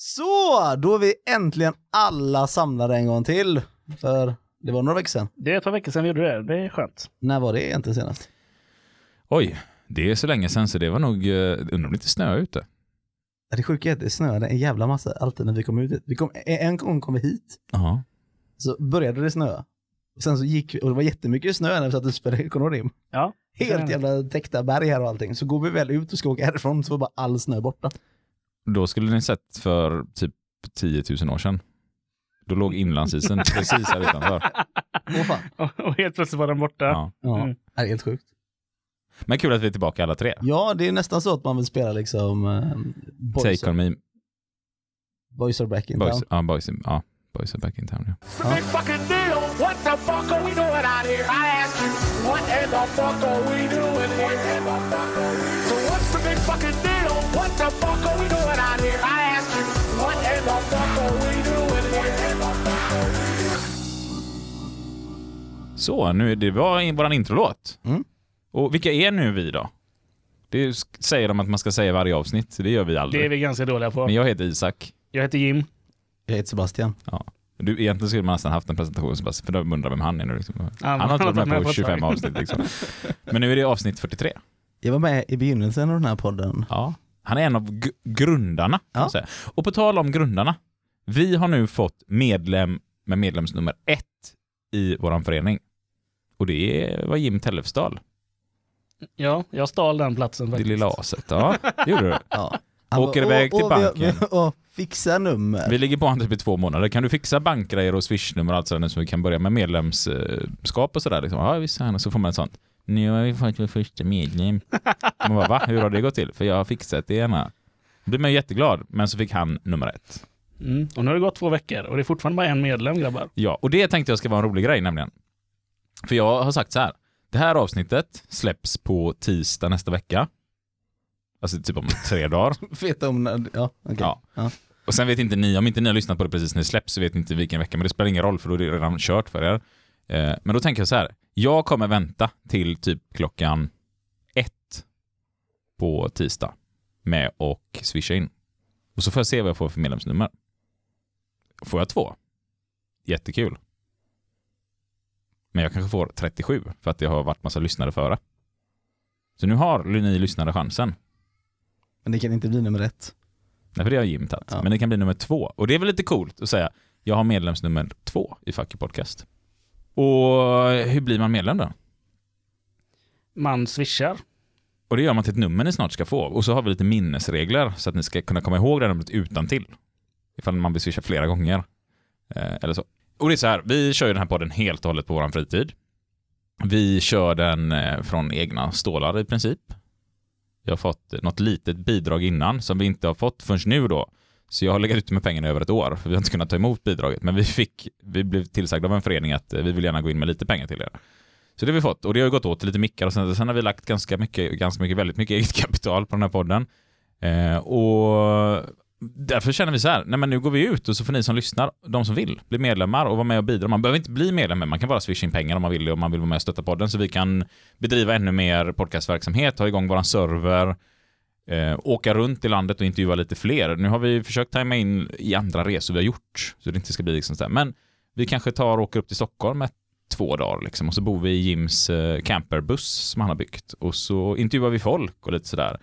Så, då är vi äntligen alla samlade en gång till. För det var några veckor sedan. Det är ett par veckor sedan vi gjorde det. Det är skönt. När var det egentligen senast? Oj, det är så länge sedan så det var nog, eh, undrar om det inte snö ute. Ja, Det sjuka är att det snöade en jävla massa alltid när vi kom ut. Vi kom, en gång kom vi hit, Ja. så började det snöa. Och sen så gick vi, och det var jättemycket snö när vi satt och spelade Konorim. Ja. Helt jävla täckta berg här och allting. Så går vi väl ut och ska åka härifrån så var bara all snö borta. Då skulle ni sett för typ 10 000 år sedan. Då låg inlandsisen precis här utanför. Åh fan. Och, och helt plötsligt var den borta. Ja. Ja, Mm. det är helt sjukt. Men kul att vi är tillbaka alla tre. Ja, det är nästan så att man vill spela liksom boys, Take on me. boys are back in Boys, town. ja, boys, ja, boys are back in town. Ja. Deal. What the fuck are we doing Så, nu, det var vår introlåt. Mm. Och vilka är nu vi då? Det säger de att man ska säga i varje avsnitt, det gör vi aldrig. Det är vi ganska dåliga på. Men jag heter Isak. Jag heter Jim. Jag heter Sebastian. Du, egentligen skulle man nästan haft en presentation, bara- för då undrar vem han är nu. Liksom. Han- Han har inte varit med ett på 25 tag. avsnitt. Liksom. Men nu är det avsnitt 43. Jag var med i begynnelsen av den här podden. Ja. Han är en av grundarna. Ja. säga. Och på tal om grundarna. Vi har nu fått medlem med medlemsnummer ett i vår förening. Och det var Jim Tellefsdal, Ja, jag stal den platsen det faktiskt. lilla aset. Ja, det gjorde du. Ja. Åker bara, iväg till och, banken. Och, och fixa nummer. Vi ligger på typ i två månader. Kan du fixa bankgrejer och swishnummer och allt sådär så vi kan börja med medlemskap och sådär? Liksom. Ja, visst. Så får man ett sånt. Nu har vi fått vår första medlem. Man bara, va? Hur har det gått till? För jag har fixat det ena. Då blir man jätteglad, men så fick han nummer ett. Mm. Och nu har det gått två veckor och det är fortfarande bara en medlem grabbar. Ja, och det tänkte jag ska vara en rolig grej nämligen. För jag har sagt så här. Det här avsnittet släpps på tisdag nästa vecka. Alltså typ om tre dagar. Vet om när, ja, okej. Ja. Ja. Och sen vet inte ni, om inte ni har lyssnat på det precis när det släpps så vet ni inte vilken vecka, men det spelar ingen roll för då är det redan kört för er. Eh, men då tänker jag så här, jag kommer vänta till typ klockan ett på tisdag med och swisha in. Och så får jag se vad jag får för medlemsnummer. Får jag två? Jättekul. Men jag kanske får 37 för att det har varit massa lyssnare före. Så nu har ni lyssnare chansen. Men det kan inte bli nummer ett. Nej, för det har Jim tagit. Ja. Men det kan bli nummer två. Och det är väl lite coolt att säga, jag har medlemsnummer två i Fuck You Podcast. Och hur blir man medlem då? Man swishar. Och det gör man till ett nummer ni snart ska få. Och så har vi lite minnesregler så att ni ska kunna komma ihåg det numret utan till. Ifall man vill swisha flera gånger. Eh, eller så. Och det är så här, vi kör ju den här podden helt och hållet på vår fritid. Vi kör den eh, från egna stålar i princip. Jag har fått något litet bidrag innan som vi inte har fått förrän nu då. Så jag har legat ute med pengarna över ett år för vi har inte kunnat ta emot bidraget. Men vi fick, vi blev tillsagda av en förening att eh, vi vill gärna gå in med lite pengar till er. Så det har vi fått och det har gått åt till lite mickar och sen, sen har vi lagt ganska mycket, ganska mycket, väldigt mycket eget kapital på den här podden. Eh, och därför känner vi så här, nej men nu går vi ut och så får ni som lyssnar, de som vill, bli medlemmar och vara med och bidra. Man behöver inte bli medlem, men man kan bara swisha in pengar om man vill det och man vill vara med och stötta podden så vi kan bedriva ännu mer podcastverksamhet, ha igång våran server, eh, åka runt i landet och intervjua lite fler. Nu har vi försökt tajma in i andra resor vi har gjort, så det inte ska bli liksom så där. Men vi kanske tar och åker upp till Stockholm ett två dagar liksom och så bor vi i Jims eh, camperbuss som han har byggt och så intervjuar vi folk och lite sådär.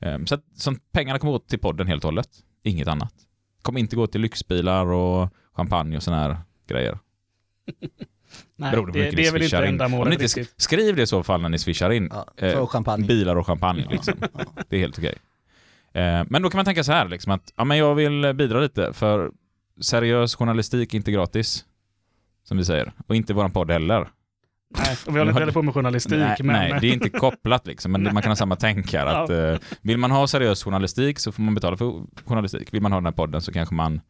Eh, så att så pengarna kommer gå till podden helt och hållet, inget annat. Kommer inte gå till lyxbilar och champagne och sådana här grejer. Nej, det, det ni är väl inte ändamålet inte riktigt. Skriv det i så fall när ni swishar in. Ja, Eh. Bilar och champagne liksom. Det är helt okej. Eh, Men då kan man tänka så här liksom att ja, men jag vill bidra lite för seriös journalistik är inte gratis. Som vi säger. Och inte våran podd heller. Nej, och vi håller inte heller på med journalistik. Nej, men, nej, det är inte kopplat liksom. Men man kan ha samma tänk här. Att, eh, vill man ha seriös journalistik så får man betala för journalistik. Vill man ha den här podden så kanske man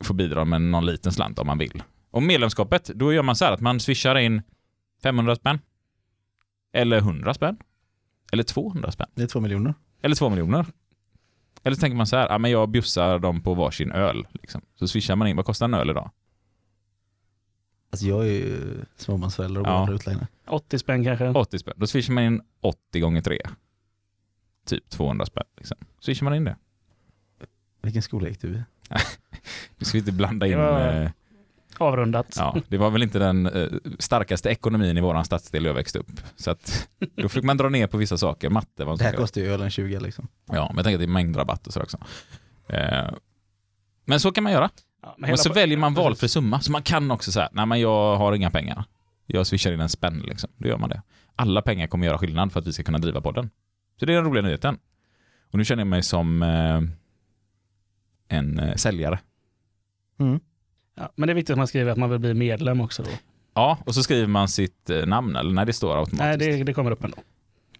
får bidra med någon liten slant om man vill. Och medlemskapet, då gör man så här att man swishar in 500 spänn. Eller 100 spänn. Eller 200 spänn. Det är två miljoner. Eller 2 miljoner. Eller så tänker man så här, ja, men jag bjussar dem på varsin öl. Liksom. Så swishar man in, vad kostar en öl idag? Alltså jag är ju småbarnsförälder och Ja. bor ja. 80 spänn kanske. 80 spänn. Då swishar man in 80 gånger 3. Typ 200 spänn. Liksom. Swishar man in det. Vilken skola gick du i? Nu ska vi inte blanda in... Det var- eh, Avrundat. Ja, det var väl inte den eh, starkaste ekonomin i våran stadsdel jag växte upp. Så att då fick man dra ner på vissa saker. Matte var en Det här kostar ju ölen 20 liksom. Ja, men jag tänker att det är mängdrabatt och så också. Eh, men så kan man göra. Ja, men så väljer man valfri summa. Så man kan också säga, nej men jag har inga pengar. Jag swishar in en spänn liksom. Då gör man det. Alla pengar kommer göra skillnad för att vi ska kunna driva podden. Så det är den roliga nyheten. Och nu känner jag mig som eh, en eh, säljare. Mm. Ja, men det är viktigt att man skriver att man vill bli medlem också då. Ja, och så skriver man sitt eh, namn, eller nej det står automatiskt. Nej, det, det kommer upp ändå.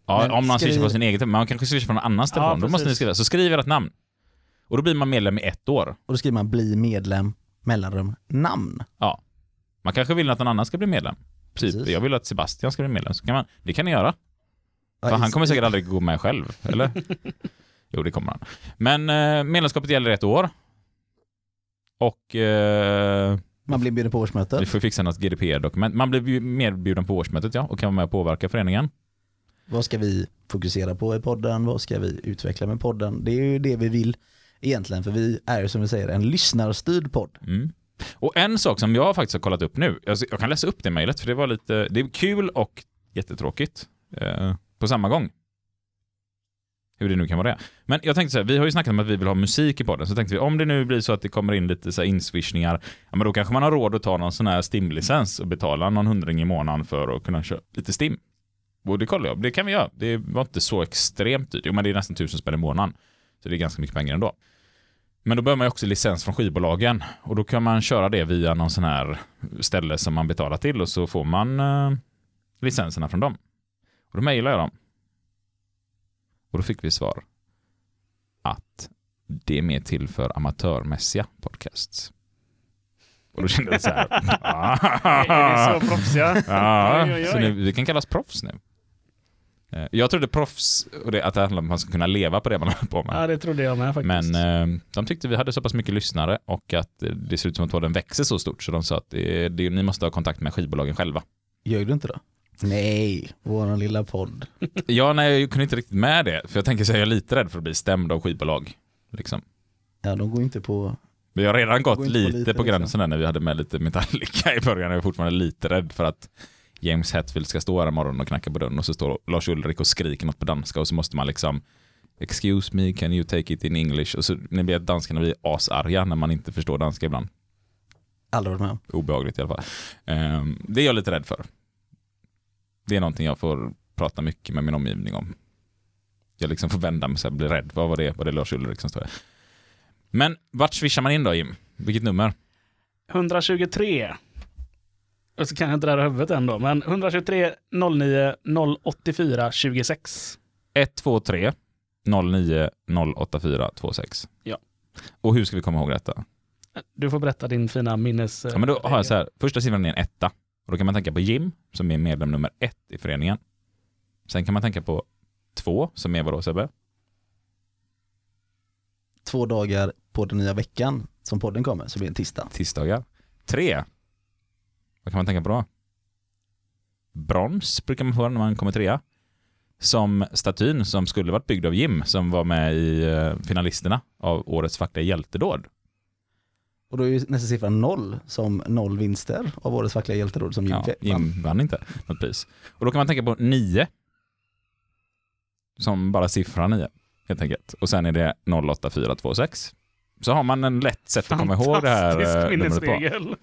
Ja, Men om man skriv- swishar på sin egen telefon, men man kanske swishar på någon annans Ja, telefon. då måste ni skriva. Så skriv ert namn. Och då blir man medlem i ett år. Och då skriver man bli medlem, mellanrum, namn. Man kanske vill att någon annan ska bli medlem. Typ, Precis. jag vill att Sebastian ska bli medlem. Så kan man, det kan ni göra. Ja, För han kommer säkert aldrig gå med själv, eller? jo, det kommer han. Men eh, medlemskapet gäller ett år. Och eh, Man blir bjuden på vi årsmötet. får fixa något GDPR-dokument. Man blir ju medbjuden på årsmötet, ja, och kan vara med och påverka föreningen. Vad ska vi fokusera på i podden? Vad ska vi utveckla med podden? Det är ju det vi vill egentligen, för vi är ju som vi säger en lyssnarstyrd podd. Mm. Och en sak som jag faktiskt har kollat upp nu, alltså, jag kan läsa upp det mejlet för det var lite, det är kul och jättetråkigt eh, på samma gång. Hur det nu kan vara det. Men jag tänkte så här, vi har ju snackat om att vi vill ha musik i podden, så tänkte vi om det nu blir så att det kommer in lite så här inswishningar, ja men då kanske man har råd att ta någon sån här Stim-licens och betala någon hundring i månaden för att kunna köra lite Stim. Och det kollar jag, det kan vi göra. Det var inte så extremt dyrt, jo men det är nästan tusen spänn i månaden. Så det är ganska mycket pengar ändå. Men då behöver man också licens från skivbolagen och då kan man köra det via någon sån här ställe som man betalar till och så får man eh, licenserna från dem. Och då mejlar jag dem. Och då fick vi svar att det är mer till för amatörmässiga podcasts. Och då kände jag så här. Är vi så proffsiga? Ja, Oj, oj, oj. så nu, vi kan kallas proffs nu. Eh, Jag trodde proffs, och det, att det handlar om att man ska kunna leva på det man håller på med. Ja, det trodde jag med faktiskt. Men eh, de tyckte vi hade så pass mycket lyssnare och att eh, det ser ut som att podden växer så stort så de sa att det, det, ni måste ha kontakt med skivbolagen själva. Gör du inte det? Nej, vår lilla podd. Ja, nej, jag kunde inte riktigt med det. För jag tänker så här, jag är lite rädd för att bli stämd av skivbolag. Liksom. Ja, de går inte på... Vi har redan gått inte på lite, lite, på liksom. gränsen där när vi hade med lite Metallica i början. Jag är fortfarande lite rädd för att James Hetfield ska stå här imorgon och knacka på dörren och så står Lars Ulrik och skriker något på danska och så måste man liksom Excuse me, can you take it in English? Och så ni vet danskarna blir asarga när man inte förstår danska ibland. Aldrig varit med om. obehagligt i alla fall. Ehm, det är jag lite rädd för. Det är någonting jag får prata mycket med min omgivning om. Jag liksom får vända mig och bli rädd. Vad var det? Var det Lars Ulrik som stod där? Men vart swishar man in då Jim? Vilket nummer? 123. Och så kan jag inte det här huvudet ändå, men 123 09 084 26. 123 09 084 26. Ja. Och hur ska vi komma ihåg detta? Du får berätta din fina minnes... Ja, men då har jag så här, första siffran är en etta. Och då kan man tänka på Jim, som är medlem nummer ett i föreningen. Sen kan man tänka på två, som är vadå Sebbe? Två dagar på den nya veckan som podden kommer, så blir det en tisdag. tisdagar. Tre. Vad kan man tänka på då? Brons brukar man få när man kommer trea. Som statyn som skulle varit byggd av Jim som var med i eh, finalisterna av årets fackliga hjältedåd. Och då är ju nästa siffra noll, som noll vinster av årets fackliga hjältedåd som Jim Ja. Jim vann inte något pris. Och då kan man tänka på nio. Som bara siffran nio, helt enkelt. Och sen är det 08426. Så har man en lätt sätt att komma ihåg det här eh, numret på.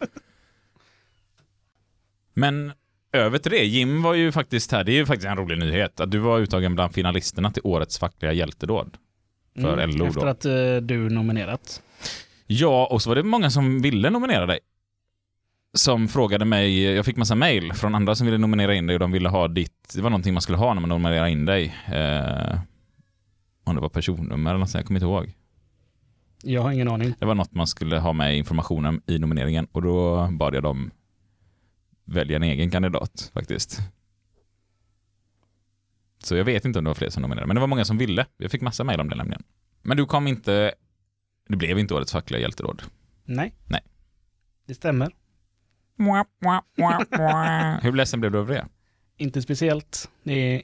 Men över till det, Jim var ju faktiskt här, det är ju faktiskt en rolig nyhet, att du var uttagen bland finalisterna till årets fackliga hjältedåd. För LO då. Efter att eh, du nominerat. Ja, och så var det många som ville nominera dig. Som frågade mig, jag fick massa mail från andra som ville nominera in dig och de ville ha ditt, det var någonting man skulle ha när man nominerar in dig. Eh, om det var personnummer eller något sånt, jag kommer inte ihåg. Jag har ingen aning. Det var något man skulle ha med i informationen i nomineringen och då bad jag dem välja en egen kandidat faktiskt. Så jag vet inte om det var fler som nominerade, men det var många som ville. Jag fick massa mejl om det nämligen. Men du kom inte, det blev inte årets fackliga hjälteråd. Nej. Nej. Det stämmer. Hur ledsen blev du över det? Inte speciellt. Det är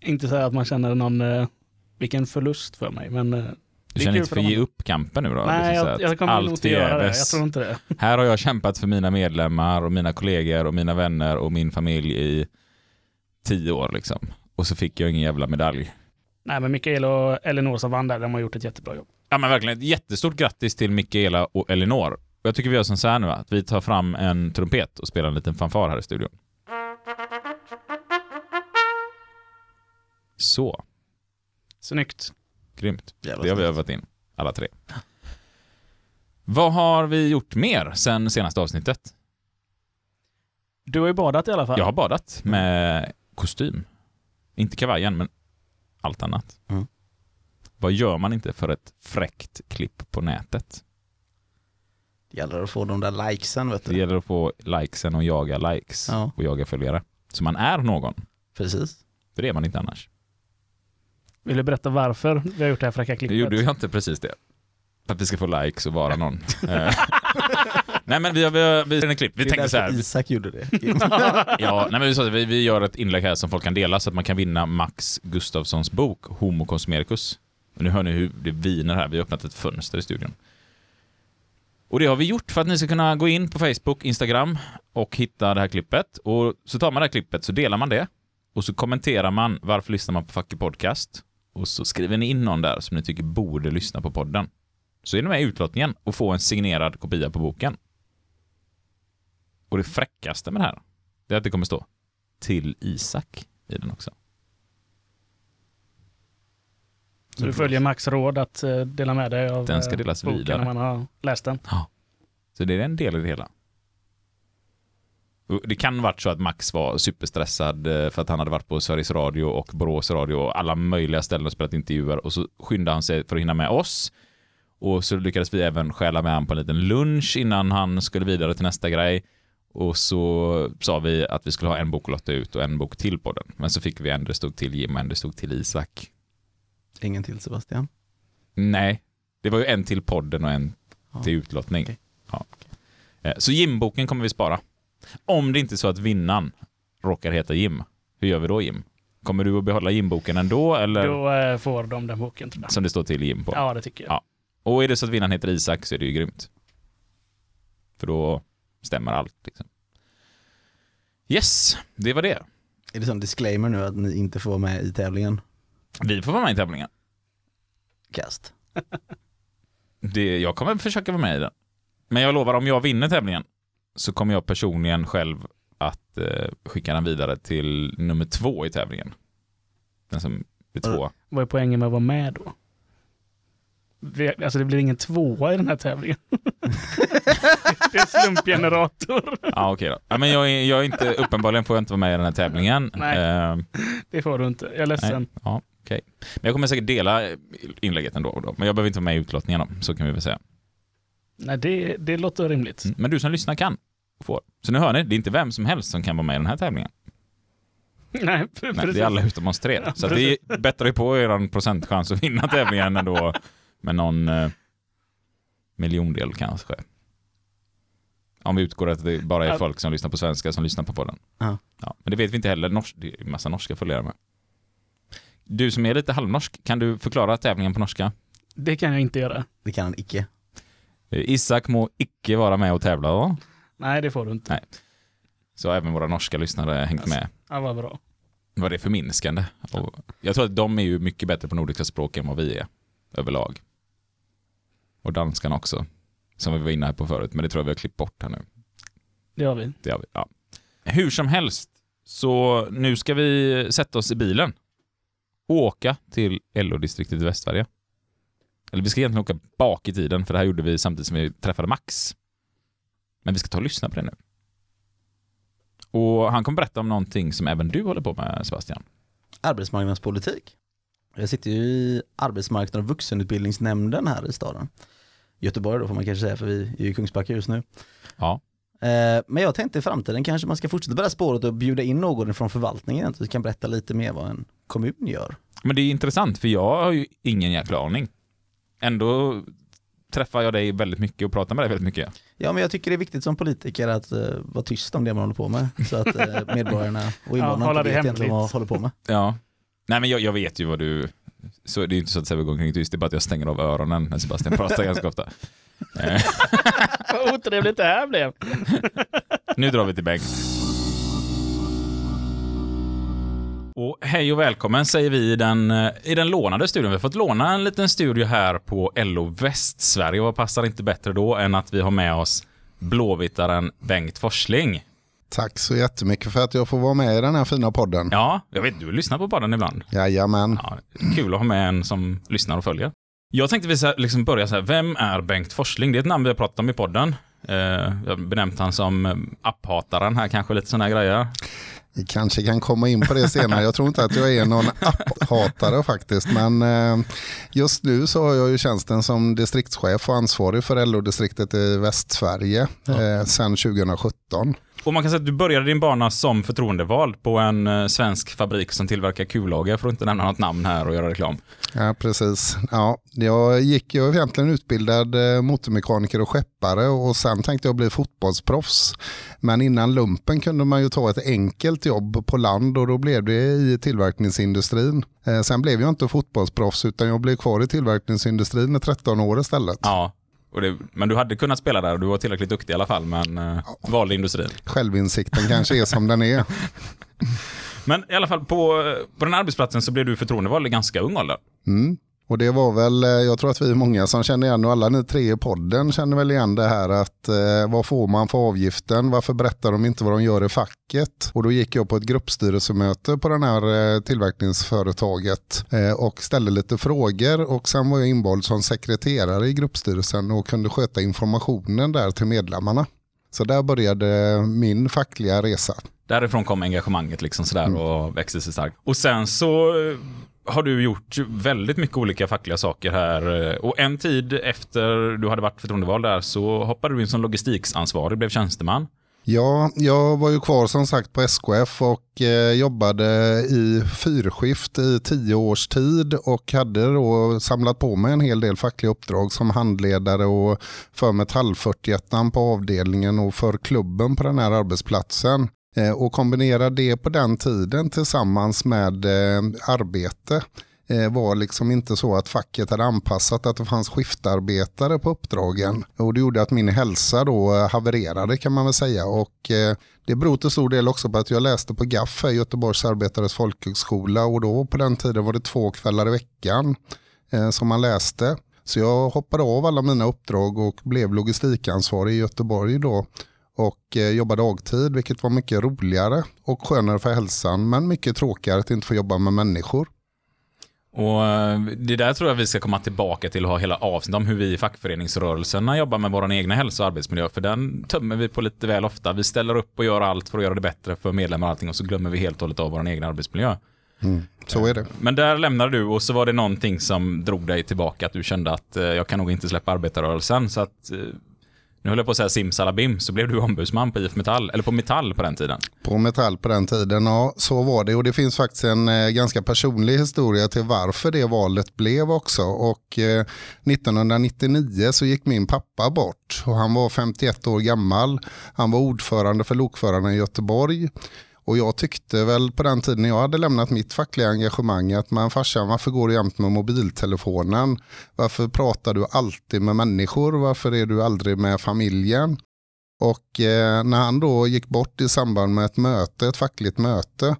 inte så här att man känner någon, eh, vilken förlust för mig, men eh, Du känner inte för att ge upp kampen nu då? Nej, Liksom jag, jag kommer nog inte göra det. Jag tror inte det. Här har jag kämpat för mina medlemmar och mina kollegor och mina vänner och min familj i tio år liksom. Och så fick jag ingen jävla medalj. Nej, men Mikael och Elinor som vann där, de har gjort ett jättebra jobb. Ja men verkligen, ett jättestort grattis till Mikaela och Elinor. Och jag tycker vi gör som så här nu, att vi tar fram en trumpet och spelar en liten fanfar här i studion. Så, Snyggt. Grymt. Jävla Det har vi övat in, alla tre. Vad har vi gjort mer sen senaste avsnittet? Du har ju badat i alla fall. Jag har badat med kostym. Inte kavajen, men allt annat. Mm. Vad gör man inte för ett fräckt klipp på nätet? Det gäller att få de där likesen vet Det du. gäller att få likesen och jaga likes Ja. och jaga följare. Så man är någon, Precis. för det är man inte annars. Vill du berätta varför vi har gjort det här fräcka klippet? Det gjorde jag inte precis det. För att vi ska få likes och vara någon. Eh, Nej men vi har, vi har, vi har en klipp. Vi det tänkte så här. Isak gjorde det. Ja, nej men vi, sa att vi, vi gör ett inlägg här som folk kan dela så att man kan vinna Max Gustafssons bok Homo Cosmericus. Och nu hör ni hur det viner här. Vi har öppnat ett fönster i studion. Och det har vi gjort för att ni ska kunna gå in på Facebook, Instagram och hitta det här klippet. Och så tar man det här klippet så delar man det. Och så kommenterar man varför lyssnar man på Fucky Podcast. Och så skriver ni in någon där som ni tycker borde lyssna på podden. Så är ni med i utlottningen och får en signerad kopia på boken. Och det fräckaste med det här, det är att det kommer stå till Isak i den också. Så du följer Max råd att eh, dela med dig av Den ska eh, delas boken vidare. när man har läst den. Så det är en del i det hela. Det kan varit så att Max var superstressad eh, för att han hade varit på Sveriges Radio och Borås Radio och alla möjliga ställen och spelat intervjuer och så skyndade han sig för att hinna med oss. Och så lyckades vi även stjäla med honom på en liten lunch innan han skulle vidare till nästa grej. Och så sa vi att vi skulle ha en bok att lotta ut och en bok till på den. Men så fick vi en det stod till Jim och en det stod till Isak. Ingen till Sebastian. Nej, det var ju en till podden och en Ja. till utlottning. Okej. Ja. Eh, Så Jim-boken kommer vi spara. Om det inte är så att vinnaren råkar heta Jim. Hur gör vi då Jim? Kommer du att behålla Jim-boken ändå eller Då eh, får de den boken tror jag. som det står till Jim på? Ja, det tycker jag. Ja. Och är det så att vinnaren heter Isak så är det ju grymt. För då stämmer allt. Liksom. Yes, det var det. Är det som disclaimer nu att ni inte får vara med i tävlingen? Vi får vara med i tävlingen. Kast. Det, jag kommer försöka vara med i den. Men jag lovar, om jag vinner tävlingen så kommer jag personligen själv att eh, skicka den vidare till nummer två i tävlingen. Den som är två. Vad är poängen med att vara med då? Vi, alltså det blir ingen tvåa i den här tävlingen. det är slumpgenerator. Ja, okej då. Ja, men jag är, jag är inte, uppenbarligen får jag inte vara med i den här tävlingen. Nej. Eh, Det får du inte. Jag är ledsen. nej. Ja, okej. Men jag kommer säkert dela inlägget ändå. Då. Men jag behöver inte vara med i utlottningen då, så kan vi väl säga. Nej, det, det låter rimligt. Mm. Men du som lyssnar kan får. Så nu hör ni, det är inte vem som helst som kan vara med i den här tävlingen. Nej, Nej, precis. det är alla utom oss tre. Ja, så det bättrar ju på er procentchans att vinna tävlingen ändå med någon eh, miljondel kanske. Om vi utgår att det bara är folk som lyssnar på svenska som lyssnar på podden. Ja. Ja, men det vet vi inte heller. Nors- det är en massa norska följare med. Du som är lite halvnorsk, kan du förklara tävlingen på norska? Det kan jag inte göra. Det kan han icke. Eh, Isak må icke vara med och tävla då. Nej, det får du inte. Nej. Så har även våra norska lyssnare hängt med. Ja, vad bra. Vad det är förminskande. Och jag tror att de är ju mycket bättre på nordiska språk än vad vi är överlag. Och danskan också. Som vi var inne här på förut, men det tror jag vi har klippt bort här nu. Det har vi. Det har vi, ja. Hur som helst, så nu ska vi sätta oss i bilen och åka till LO-distriktet i Västsverige. Eller vi ska egentligen åka bak i tiden, för det här gjorde vi samtidigt som vi träffade Max. Men vi ska ta och lyssna på det nu. Och han kommer berätta om någonting som även du håller på med, Sebastian. Arbetsmarknadspolitik. Jag sitter ju i arbetsmarknad och vuxenutbildningsnämnden här i staden. Göteborg då får man kanske säga för vi är ju i Kungsbacka just nu. Ja. Eh, Men jag tänkte i framtiden kanske man ska fortsätta på det här spåret och bjuda in någon från förvaltningen så vi kan berätta lite mer vad en kommun gör. Men det är intressant, för jag har ju ingen jäkla aning. Ändå träffar jag dig väldigt mycket och pratar med dig väldigt mycket. Ja men jag tycker det är viktigt som politiker att uh, vara tyst om det man håller på med så att uh, medborgarna och invånarna hålla inte vet egentligen vad man håller på med. Ja. Nej men jag, jag vet ju vad du Så det är inte så att Sebbe går omkring tyst, det är bara att jag stänger av öronen när Sebastian pratar ganska ofta. Vad otrevligt det här blev. nu drar vi till Bengt. Och hej och välkommen säger vi i den, eh, i den lånade studion. Vi har fått låna en liten studio här på LO Västsverige. Vad passar inte bättre då än att vi har med oss blåvittaren Bengt Forsling. Tack så jättemycket för att jag får vara med i den här fina podden. Ja, jag vet, du lyssnar på podden ibland. Jajamän. Ja, kul att ha med en som lyssnar och följer. Jag tänkte vi så här, liksom börja så här, vem är Bengt Forsling? Det är ett namn vi har pratat om i podden. Eh, jag har benämnt han som eh, apphataren här kanske, lite sådana här grejer. Vi kanske kan komma in på det senare. Jag tror inte att jag är någon apphatare faktiskt. Men eh, just nu så har jag ju tjänsten som distriktschef och ansvarig för LO-distriktet i Västsverige eh, sedan 2017. Och man kan säga att du började din bana som förtroendevald på en eh, svensk fabrik som tillverkar kullager, för att inte nämna något namn här och göra reklam. Ja, precis. Ja, jag gick ju egentligen utbildad eh, motormekaniker och skeppare och sen tänkte jag bli fotbollsproffs. Men innan lumpen kunde man ju ta ett enkelt jobb på land och då blev det i tillverkningsindustrin. Eh, Sen blev jag inte fotbollsproffs utan jag blev kvar i tillverkningsindustrin i 13 år istället. Ja, det, men du hade kunnat spela där och du var tillräckligt duktig i alla fall, men eh, valde industrin. Självinsikten kanske är som den är. Men i alla fall på, på den arbetsplatsen så blev du förtroendevald i ganska ung ålder. Mm. Och det var väl, eh, jag tror att vi är många som känner igen och alla ni tre i podden känner väl igen det här att eh, vad får man för avgiften? Varför berättar de inte vad de gör i facket? Och då gick jag på ett gruppstyrelsemöte på den här eh, tillverkningsföretaget eh, och ställde lite frågor och sen var jag invald som sekreterare i gruppstyrelsen och kunde sköta informationen där till medlemmarna. Så där började min fackliga resa. Därifrån kom engagemanget liksom sådär och växte sig starkt. Och sen så eh, har du gjort väldigt mycket olika fackliga saker här. Eh, och en tid efter du hade varit förtroendevald där så hoppade du in som logistiksansvarig, blev tjänsteman. Ja, jag var ju kvar som sagt på SKF och eh, jobbade i fyrskift i tio års tid och hade då samlat på mig en hel del fackliga uppdrag som handledare och för Metall 41 på avdelningen och för klubben på den här arbetsplatsen. Eh, och kombinera det på den tiden tillsammans med eh, arbete eh, var liksom inte så att facket hade anpassat att det fanns skiftarbetare på uppdragen. Och det gjorde att min hälsa då havererade kan man väl säga. Och det beror till stor del också på att jag läste på GAF, Göteborgs arbetares folkhögskola. Och då på den tiden var det två kvällar i veckan som man läste. Så jag hoppade av alla mina uppdrag och blev logistikansvarig i Göteborg då och eh, jobbade dagtid vilket var mycket roligare och skönare för hälsan men mycket tråkigare att inte få jobba med människor. Och eh, det där tror jag vi ska komma tillbaka till och ha hela avsnitt om hur vi i fackföreningsrörelserna jobbar med vår egen hälsa och arbetsmiljö. För den tömmer vi på lite väl ofta. Vi ställer upp och gör allt för att göra det bättre för medlemmar och allting och så glömmer vi helt och hållet av vår egen arbetsmiljö. Så är det. Men där lämnade du och så var det någonting som drog dig tillbaka att du kände att eh, jag kan nog inte släppa arbetarrörelsen. Så att, nu höll jag på att säga simsalabim, så blev du ombudsman på IF Metall, eller på Metall på den tiden. På Metall på den tiden, ja så var det. Och det finns faktiskt en eh, ganska personlig historia till varför det valet blev också. Och eh, 1999 så gick min pappa bort och han var 51 år gammal. Han var ordförande för lokförarna i Göteborg. Och jag tyckte väl på den tiden jag hade lämnat mitt fackliga engagemang att man farsan varför går du jämt med mobiltelefonen? Varför pratar du alltid med människor? Varför är du aldrig med familjen? Och eh, när han då gick bort i samband med ett möte, ett fackligt möte,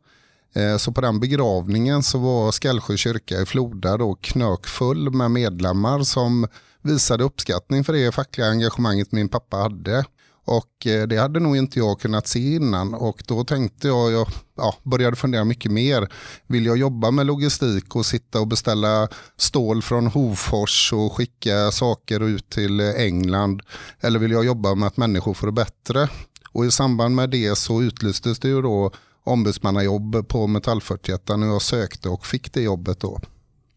eh, så på den begravningen så var Skallsjö kyrka i Floda då knökfull med medlemmar som visade uppskattning för det fackliga engagemanget min pappa hade. Och eh, det hade nog inte jag kunnat se innan och då tänkte jag, jag ja, började fundera mycket mer. Vill jag jobba med logistik och sitta och beställa stål från Hofors och skicka saker ut till England? Eller vill jag jobba med att människor får det bättre? Och i samband med det så utlystes det ju då ombudsmannajobb på Metall 41 och jag sökte och fick det jobbet då.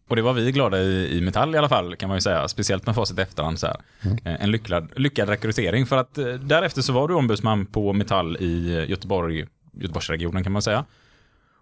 Och det var vi glada i, i Metall i alla fall, kan man ju säga. Speciellt med facit i efterhand. Så här. Eh, En lyckad, lyckad rekrytering. För att eh, därefter så var du ombudsman på Metall i eh, Göteborg, Göteborgsregionen kan man säga.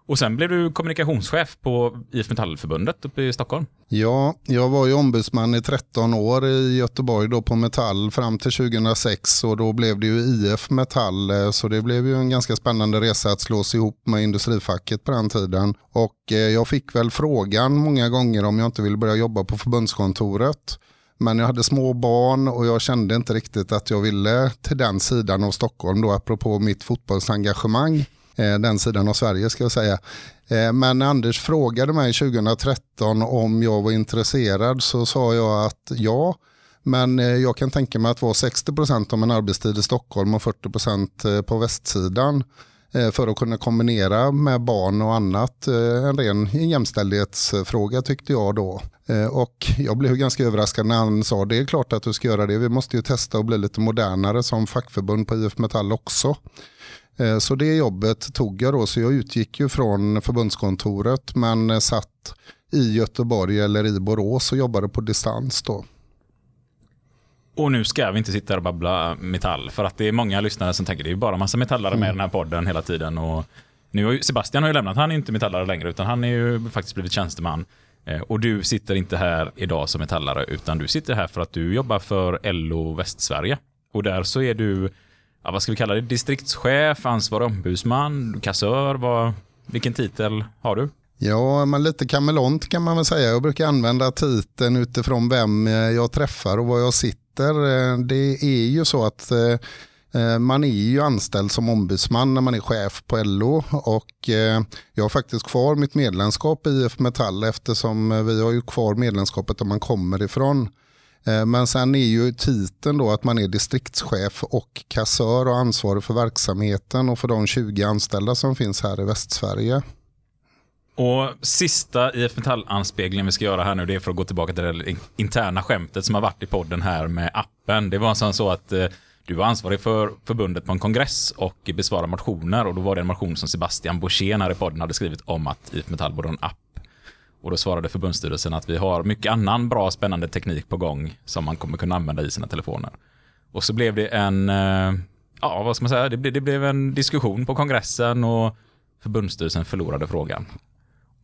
Och sen blev du kommunikationschef på IF Metallförbundet uppe i Stockholm. Ja, jag var ju ombudsman i 13 år i Göteborg då på Metall fram till 2006 och då blev det ju IF Metall eh, så det blev ju en ganska spännande resa att slås ihop med industrifacket på den tiden. Och eh, jag fick väl frågan många gånger om jag inte ville börja jobba på förbundskontoret. Men jag hade små barn och jag kände inte riktigt att jag ville till den sidan av Stockholm då apropå mitt fotbollsengagemang. Eh, den sidan av Sverige ska jag säga. Eh, men när Anders frågade mig 2013 om jag var intresserad så sa jag att ja, men eh, jag kan tänka mig att vara 60% av min arbetstid i Stockholm och 40% på västsidan för att kunna kombinera med barn och annat. En ren jämställdhetsfråga tyckte jag då. Och jag blev ganska överraskad när han sa det är klart att du ska göra det. Vi måste ju testa och bli lite modernare som fackförbund på IF Metall också. Eh, så det jobbet tog jag då, så jag utgick ju från förbundskontoret men eh, satt i Göteborg eller i Borås och jobbade på distans då. Och nu ska vi inte sitta och babbla metall, för att det är många lyssnare som tänker det är bara massa metallare med i den här podden hela tiden. Och nu har ju, Sebastian har ju lämnat, han är inte metallare längre, utan han är ju faktiskt blivit tjänsteman. Eh, och du sitter inte här idag som metallare, utan du sitter här för att du jobbar för LO Västsverige. Och där så är du ja, vad ska vi kalla det, distriktschef, ansvarig ombudsman, kassör, vad, vilken titel har du? Ja, men lite kameleont kan man väl säga. Jag brukar använda titeln utifrån vem eh, jag träffar och var jag sitter. Eh, det är ju så att eh, man är ju anställd som ombudsman när man är chef på LO och jag har faktiskt kvar mitt medlemskap i IF Metall eftersom vi har ju kvar medlemskapet där man kommer ifrån. Eh, men sen är ju titeln då att man är distriktschef och kassör och ansvarig för verksamheten och för de 20 anställda som finns här i Västsverige. Och sista IF Metall-anspeglingen vi ska göra här nu, det är för att gå tillbaka till det interna skämtet som har varit i podden här med appen. Det var så att eh, du var ansvarig för förbundet på en kongress och besvarade motioner och då var det en motion som Sebastian Borssén här i podden hade skrivit om att IF Metall borde ha en app och då svarade förbundsstyrelsen att vi har mycket annan bra spännande teknik på gång som man kommer kunna använda i sina telefoner. Och så blev det en, eh, ja vad ska man säga, det blev, det blev en diskussion på kongressen och förbundsstyrelsen förlorade frågan.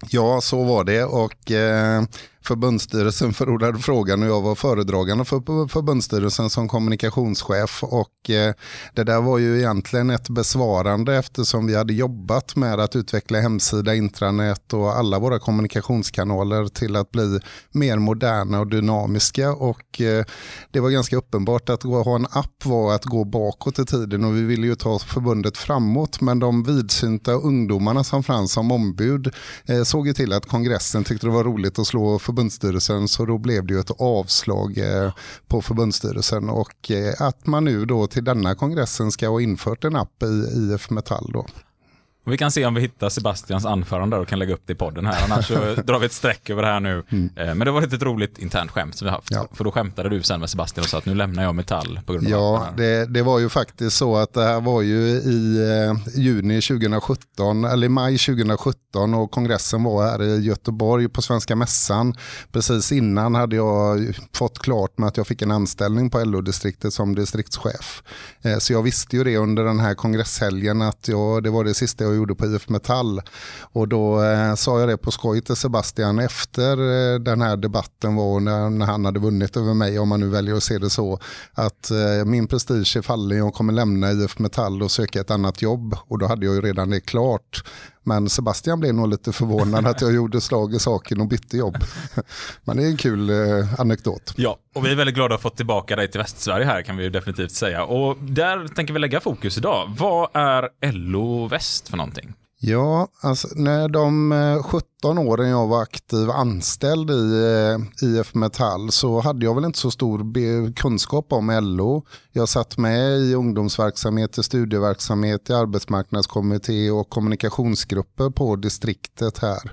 Ja, så var det och eh, förbundsstyrelsen förordade frågan och jag var föredragande för förbundsstyrelsen som kommunikationschef och eh, det där var ju egentligen ett besvarande eftersom vi hade jobbat med att utveckla hemsida, intranät och alla våra kommunikationskanaler till att bli mer moderna och dynamiska och eh, det var ganska uppenbart att ha en app var att gå bakåt i tiden och vi ville ju ta förbundet framåt. Men de vidsynta ungdomarna som fanns som ombud eh, såg ju till att kongressen tyckte det var roligt att slå förbundsstyrelsen så då blev det ju ett avslag eh, på förbundsstyrelsen och eh, att man nu då till denna kongressen ska ha infört en app i IF Metall då. Vi kan se om vi hittar Sebastians anförande och kan lägga upp det i podden här. Annars så drar vi ett streck över det här nu. Mm. Eh, men det var ett roligt internt skämt som vi haft. Ja. För då skämtade du sen med Sebastian och sa att nu lämnar jag Metall på grund av Ja, det, det, var ju faktiskt så att det här var ju i eh, juni 2017, eller i maj 2017 och kongressen var här i Göteborg på Svenska Mässan. Precis innan hade jag fått klart med att jag fick en anställning på LO-distriktet som distriktschef. Eh, så jag visste ju det under den här kongresshelgen att jag, det var det sista jag gjorde på IF Metall. Och då eh, sa jag det på skoj till Sebastian efter eh, den här debatten var när, när, han hade vunnit över mig, om man nu väljer att se det så, att eh, min prestige är fallen, jag kommer lämna IF Metall och söka ett annat jobb. Och då hade jag ju redan det klart. Men Sebastian blev nog lite förvånad att jag gjorde slag i saken och bytte jobb. Men det är en kul eh, anekdot. Ja, och vi är väldigt glada att ha fått tillbaka dig till Västsverige här kan vi ju definitivt säga. Och där tänker vi lägga fokus idag. Vad är LO Väst för någonting? Ja, alltså när de eh, 17 åren jag var aktiv anställd i eh, IF Metall så hade jag väl inte så stor kunskap om LO. Jag satt med i ungdomsverksamhet, i studieverksamhet, i arbetsmarknadskommitté och kommunikationsgrupper på distriktet här.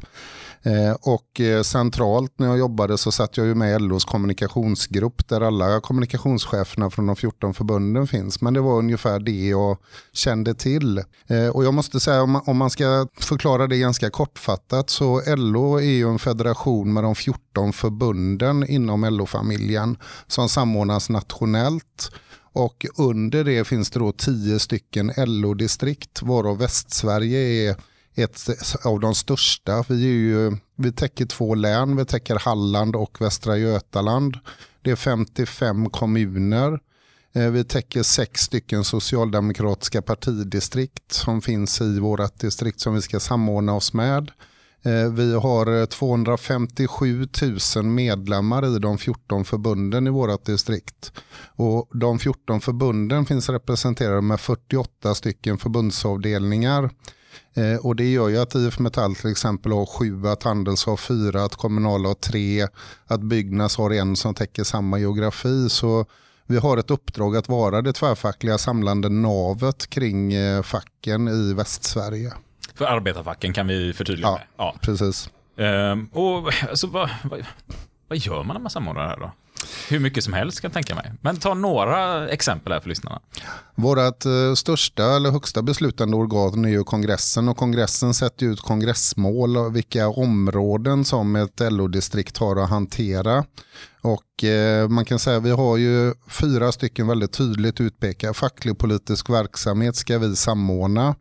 Eh, och eh, centralt när jag jobbade så satt jag ju med LOs kommunikationsgrupp där alla kommunikationscheferna från de 14 förbunden finns. Men det var ungefär det jag kände till. Eh, och jag måste säga om man ska förklara det ganska kortfattat så LO är ju en federation med de 14 förbunden inom LO-familjen som samordnas nationellt. Och under det finns det då 10 stycken LO-distrikt varav Västsverige är ett av de största. Vi, är ju, vi täcker två län, vi täcker Halland och Västra Götaland. Det är 55 kommuner. Eh, vi täcker sex stycken socialdemokratiska partidistrikt som finns i vårt distrikt som vi ska samordna oss med. Eh, vi har eh, 257 000 medlemmar i de 14 förbunden i vårt distrikt. Och de 14 förbunden finns representerade med 48 stycken förbundsavdelningar. Eh, och det gör ju att IF Metall till exempel har sju, att Handels har fyra, att Kommunal har tre, att Byggnads har en som täcker samma geografi. Så vi har ett uppdrag att vara det tvärfackliga samlande navet kring eh, facken i Västsverige. För arbetarfacken kan vi förtydliga Ja. med. Ja. Precis. Ehm, och alltså, vad, vad, vad gör man när man samordnar det här då? Hur mycket som helst kan jag tänka mig. Men ta några exempel här för lyssnarna. Vårt eh, största eller högsta beslutande organ är ju kongressen och kongressen sätter ut kongressmål och vilka områden som ett LO-distrikt har att hantera. Och eh, man kan säga att vi har ju fyra stycken väldigt tydligt utpekade. Facklig och politisk verksamhet ska vi samordna.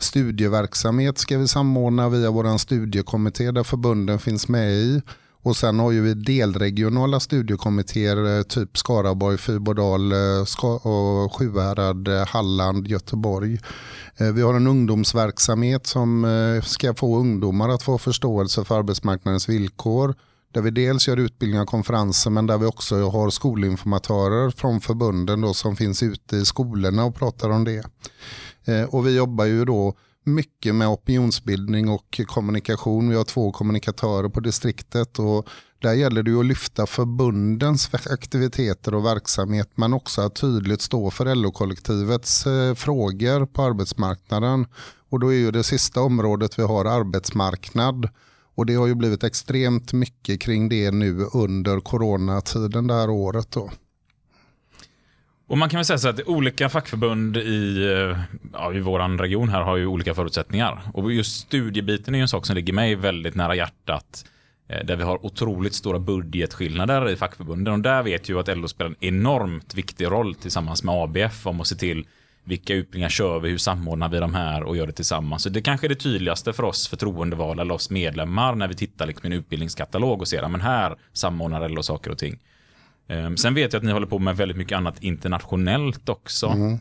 Studieverksamhet ska vi samordna via vår studiekommitté där förbunden finns med i. Och sen har ju vi delregionala studiekommittéer, eh, typ Skaraborg, Fyrbodal, eh, Sjuhärad, eh, Halland, Göteborg. Vi har en ungdomsverksamhet som ska få ungdomar att få förståelse för arbetsmarknadens villkor. Där vi dels gör utbildningar och konferenser men där vi också har skolinformatörer från förbunden då, som finns ute i skolorna och pratar om det. Och vi jobbar ju då mycket med opinionsbildning och kommunikation. Vi har två kommunikatörer på distriktet och där gäller det ju att lyfta förbundens aktiviteter och verksamhet men också att tydligt stå för LO-kollektivets eh, frågor på arbetsmarknaden. Och då är ju det sista området vi har arbetsmarknad. Och det har ju blivit extremt mycket kring det nu under coronatiden det här året. Då. Och man kan väl säga så att olika fackförbund i, eh, ja, i vår region här har ju olika förutsättningar. Och just studiebiten är ju en sak som ligger mig väldigt nära hjärtat. Eh, där vi har otroligt stora budgetskillnader i fackförbunden. Och där vet ju att LO spelar en enormt viktig roll tillsammans med ABF om att se till vilka utbildningar kör vi, hur samordnar vi de här och gör det tillsammans. Så det kanske är det tydligaste för oss förtroendevalda eller oss medlemmar när vi tittar liksom i en utbildningskatalog och ser att här samordnar LO saker och ting. Ehm, sen vet jag att ni håller på med väldigt mycket annat internationellt också. Mm.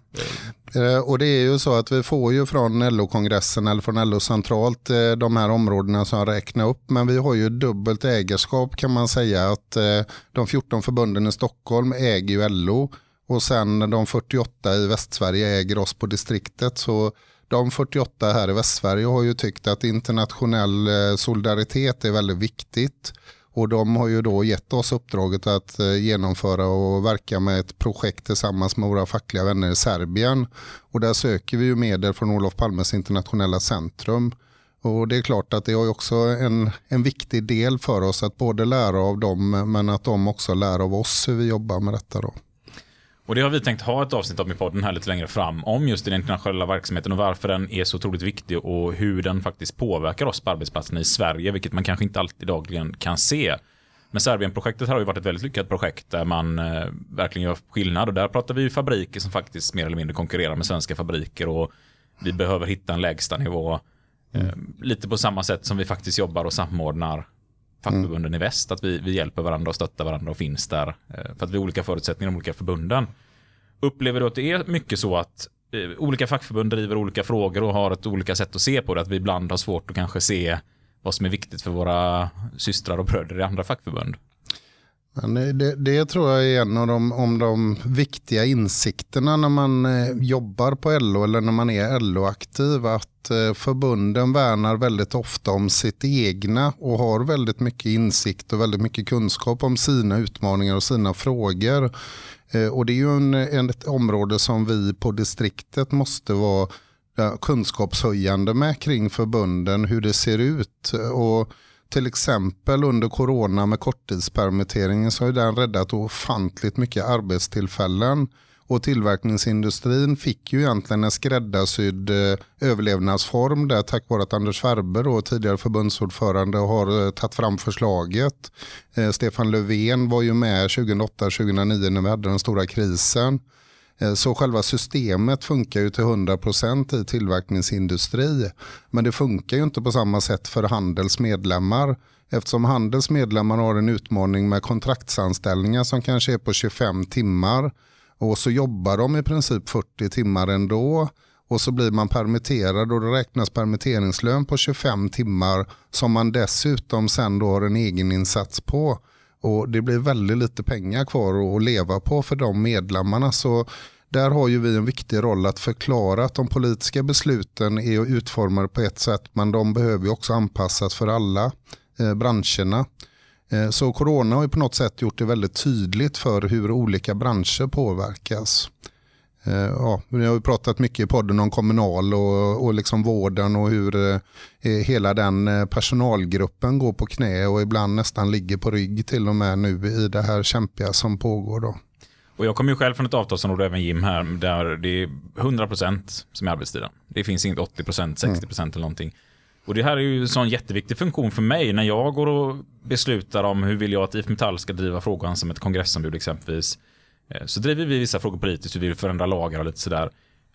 Eh, Och det är ju så att vi får ju från LO-kongressen eller från LO centralt eh, de här områdena som jag räknar upp. Men vi har ju dubbelt ägarskap kan man säga. att eh, De 14 förbunden i Stockholm äger ju LO och sen de 48 i Västsverige äger oss på distriktet. Så de 48 här i Västsverige har ju tyckt att internationell eh, solidaritet är väldigt viktigt. Och de har ju då gett oss uppdraget att eh, genomföra och verka med ett projekt tillsammans med våra fackliga vänner i Serbien. Och där söker vi ju medel från Olof Palmes internationella centrum. Och det är klart att det är också en, en viktig del för oss att både lära av dem men att de också lär av oss hur vi jobbar med detta. Då. Och det har vi tänkt ha ett avsnitt av i podden här lite längre fram om just den internationella verksamheten och varför den är så otroligt viktig och hur den faktiskt påverkar oss på arbetsplatserna i Sverige, vilket man kanske inte alltid dagligen kan se. Men Serbienprojektet har ju varit ett väldigt lyckat projekt där man eh, verkligen gör skillnad och där pratar vi ju fabriker som faktiskt mer eller mindre konkurrerar med svenska fabriker och vi behöver hitta en lägsta nivå. Eh, lite på samma sätt som vi faktiskt jobbar och samordnar fackförbunden i väst, att vi, vi hjälper varandra och stöttar varandra och finns där. Eh, för att vi har olika förutsättningar i de olika förbunden. Upplever du att det är mycket så att eh, olika fackförbund driver olika frågor och har ett olika sätt att se på det? Att vi ibland har svårt att kanske se vad som är viktigt för våra systrar och bröder i andra fackförbund? Men det- det, tror jag är en av de, om de viktiga insikterna när man eh, jobbar på LO eller när man är LO-aktiv. Att eh, förbunden värnar väldigt ofta om sitt egna och har väldigt mycket insikt och väldigt mycket kunskap om sina utmaningar och sina frågor. Eh, och det är ju en, en, ett område som vi på distriktet måste vara kunskapshöjande med kring förbunden, hur det ser ut. Och till exempel under corona med korttidspermitteringen så har ju den räddat ofantligt mycket arbetstillfällen. Och tillverkningsindustrin fick ju egentligen en skräddarsydd eh, överlevnadsform där tack vare att Anders Ferber, då, tidigare förbundsordförande, har eh, tagit fram förslaget. Eh, Stefan Löfven var ju med 2008-2009 när vi hade den stora krisen. Eh, så själva systemet funkar ju till 100% i tillverkningsindustri. Men det funkar ju inte på samma sätt för Handels medlemmar. Eftersom Handels medlemmar har en utmaning med kontraktsanställningar som kanske är på 25 timmar. Och så jobbar de i princip 40 timmar ändå. Och så blir man permitterad och då räknas permitteringslön på 25 timmar som man dessutom sen då har en egen insats på. Och det blir väldigt lite pengar kvar att leva på för de medlemmarna. Så där har ju vi en viktig roll att förklara att de politiska besluten är utformade på ett sätt men de behöver ju också anpassas för alla eh, branscherna. Eh, så corona har ju på något sätt gjort det väldigt tydligt för hur olika branscher påverkas. Eh, Ja, vi har pratat mycket i podden om kommunal och, och liksom vården och hur eh, hela den eh, personalgruppen går på knä och ibland nästan ligger på rygg till och med nu i det här kämpiga som pågår. Då. Och jag kommer ju själv från ett avtalsområde, även Jim här, där det är 100% som är arbetstiden. Det finns inte 80%, 60% eller någonting. Och det här är ju en sån jätteviktig funktion för mig när jag går och beslutar om hur vill jag att IF Metall ska driva frågan som ett kongressombud exempelvis. Eh, så driver vi vissa frågor politiskt, hur vi vill förändra lagar och lite sådär.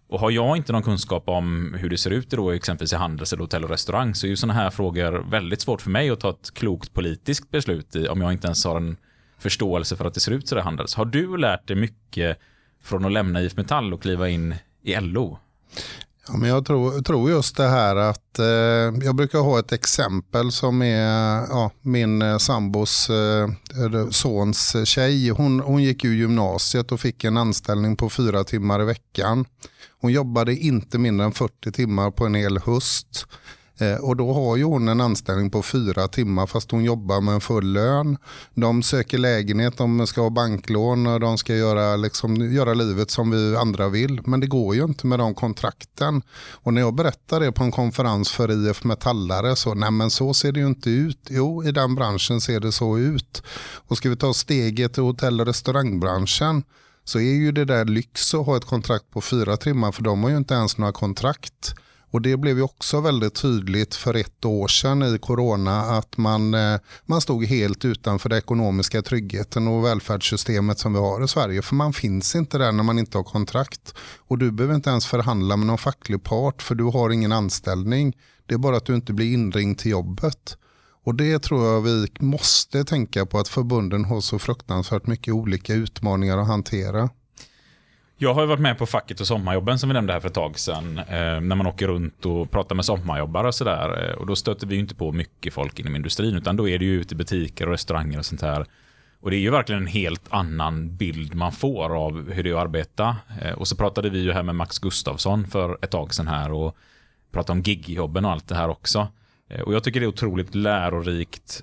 Och har jag inte någon kunskap om hur det ser ut då, exempelvis i handels eller hotell och restaurang så är ju sådana här frågor väldigt svårt för mig att ta ett klokt politiskt beslut i om jag inte ens har en förståelse för att det ser ut sådär handels. Har du lärt dig mycket från att lämna IF Metall och kliva in i LO? Ja, men jag tror, tror just det här att eh, jag brukar ha ett exempel som är ja, min eh, sambos eh, sons tjej. Hon, hon gick ju gymnasiet och fick en anställning på fyra timmar i veckan. Hon jobbade inte mindre än 40 timmar på en hel höst. Eh, och då har ju hon en anställning på fyra timmar fast hon jobbar med en full lön. De söker lägenhet, de ska ha banklån och de ska göra, liksom, göra livet som vi andra vill. Men det går ju inte med de kontrakten. Och när jag berättar det på en konferens för IF Metallare så, nej men så ser det ju inte ut. Jo, i den branschen ser det så ut. Och ska vi ta steget till hotell och restaurangbranschen så är ju det där lyx att ha ett kontrakt på fyra timmar för de har ju inte ens några kontrakt. Och det blev ju också väldigt tydligt för ett år sedan i corona att man, eh, man stod helt utanför den ekonomiska tryggheten och välfärdssystemet som vi har i Sverige. För man finns inte där när man inte har kontrakt. Och du behöver inte ens förhandla med någon facklig part för du har ingen anställning. Det är bara att du inte blir inringd till jobbet. Och det tror jag vi måste tänka på att förbunden har så fruktansvärt mycket olika utmaningar att hantera. Jag har ju varit med på facket och sommarjobben som vi nämnde här för ett tag sedan. Eh, när man åker runt och pratar med sommarjobbare och sådär. Eh, och då stöter vi ju inte på mycket folk inom industrin utan då är det ju ute i butiker och restauranger och sånt här. Och det är ju verkligen en helt annan bild man får av hur det är att arbeta. Eh, och så pratade vi ju här med Max Gustafsson för ett tag sedan här och pratade om gigjobben och allt det här också. Eh, och jag tycker det är otroligt lärorikt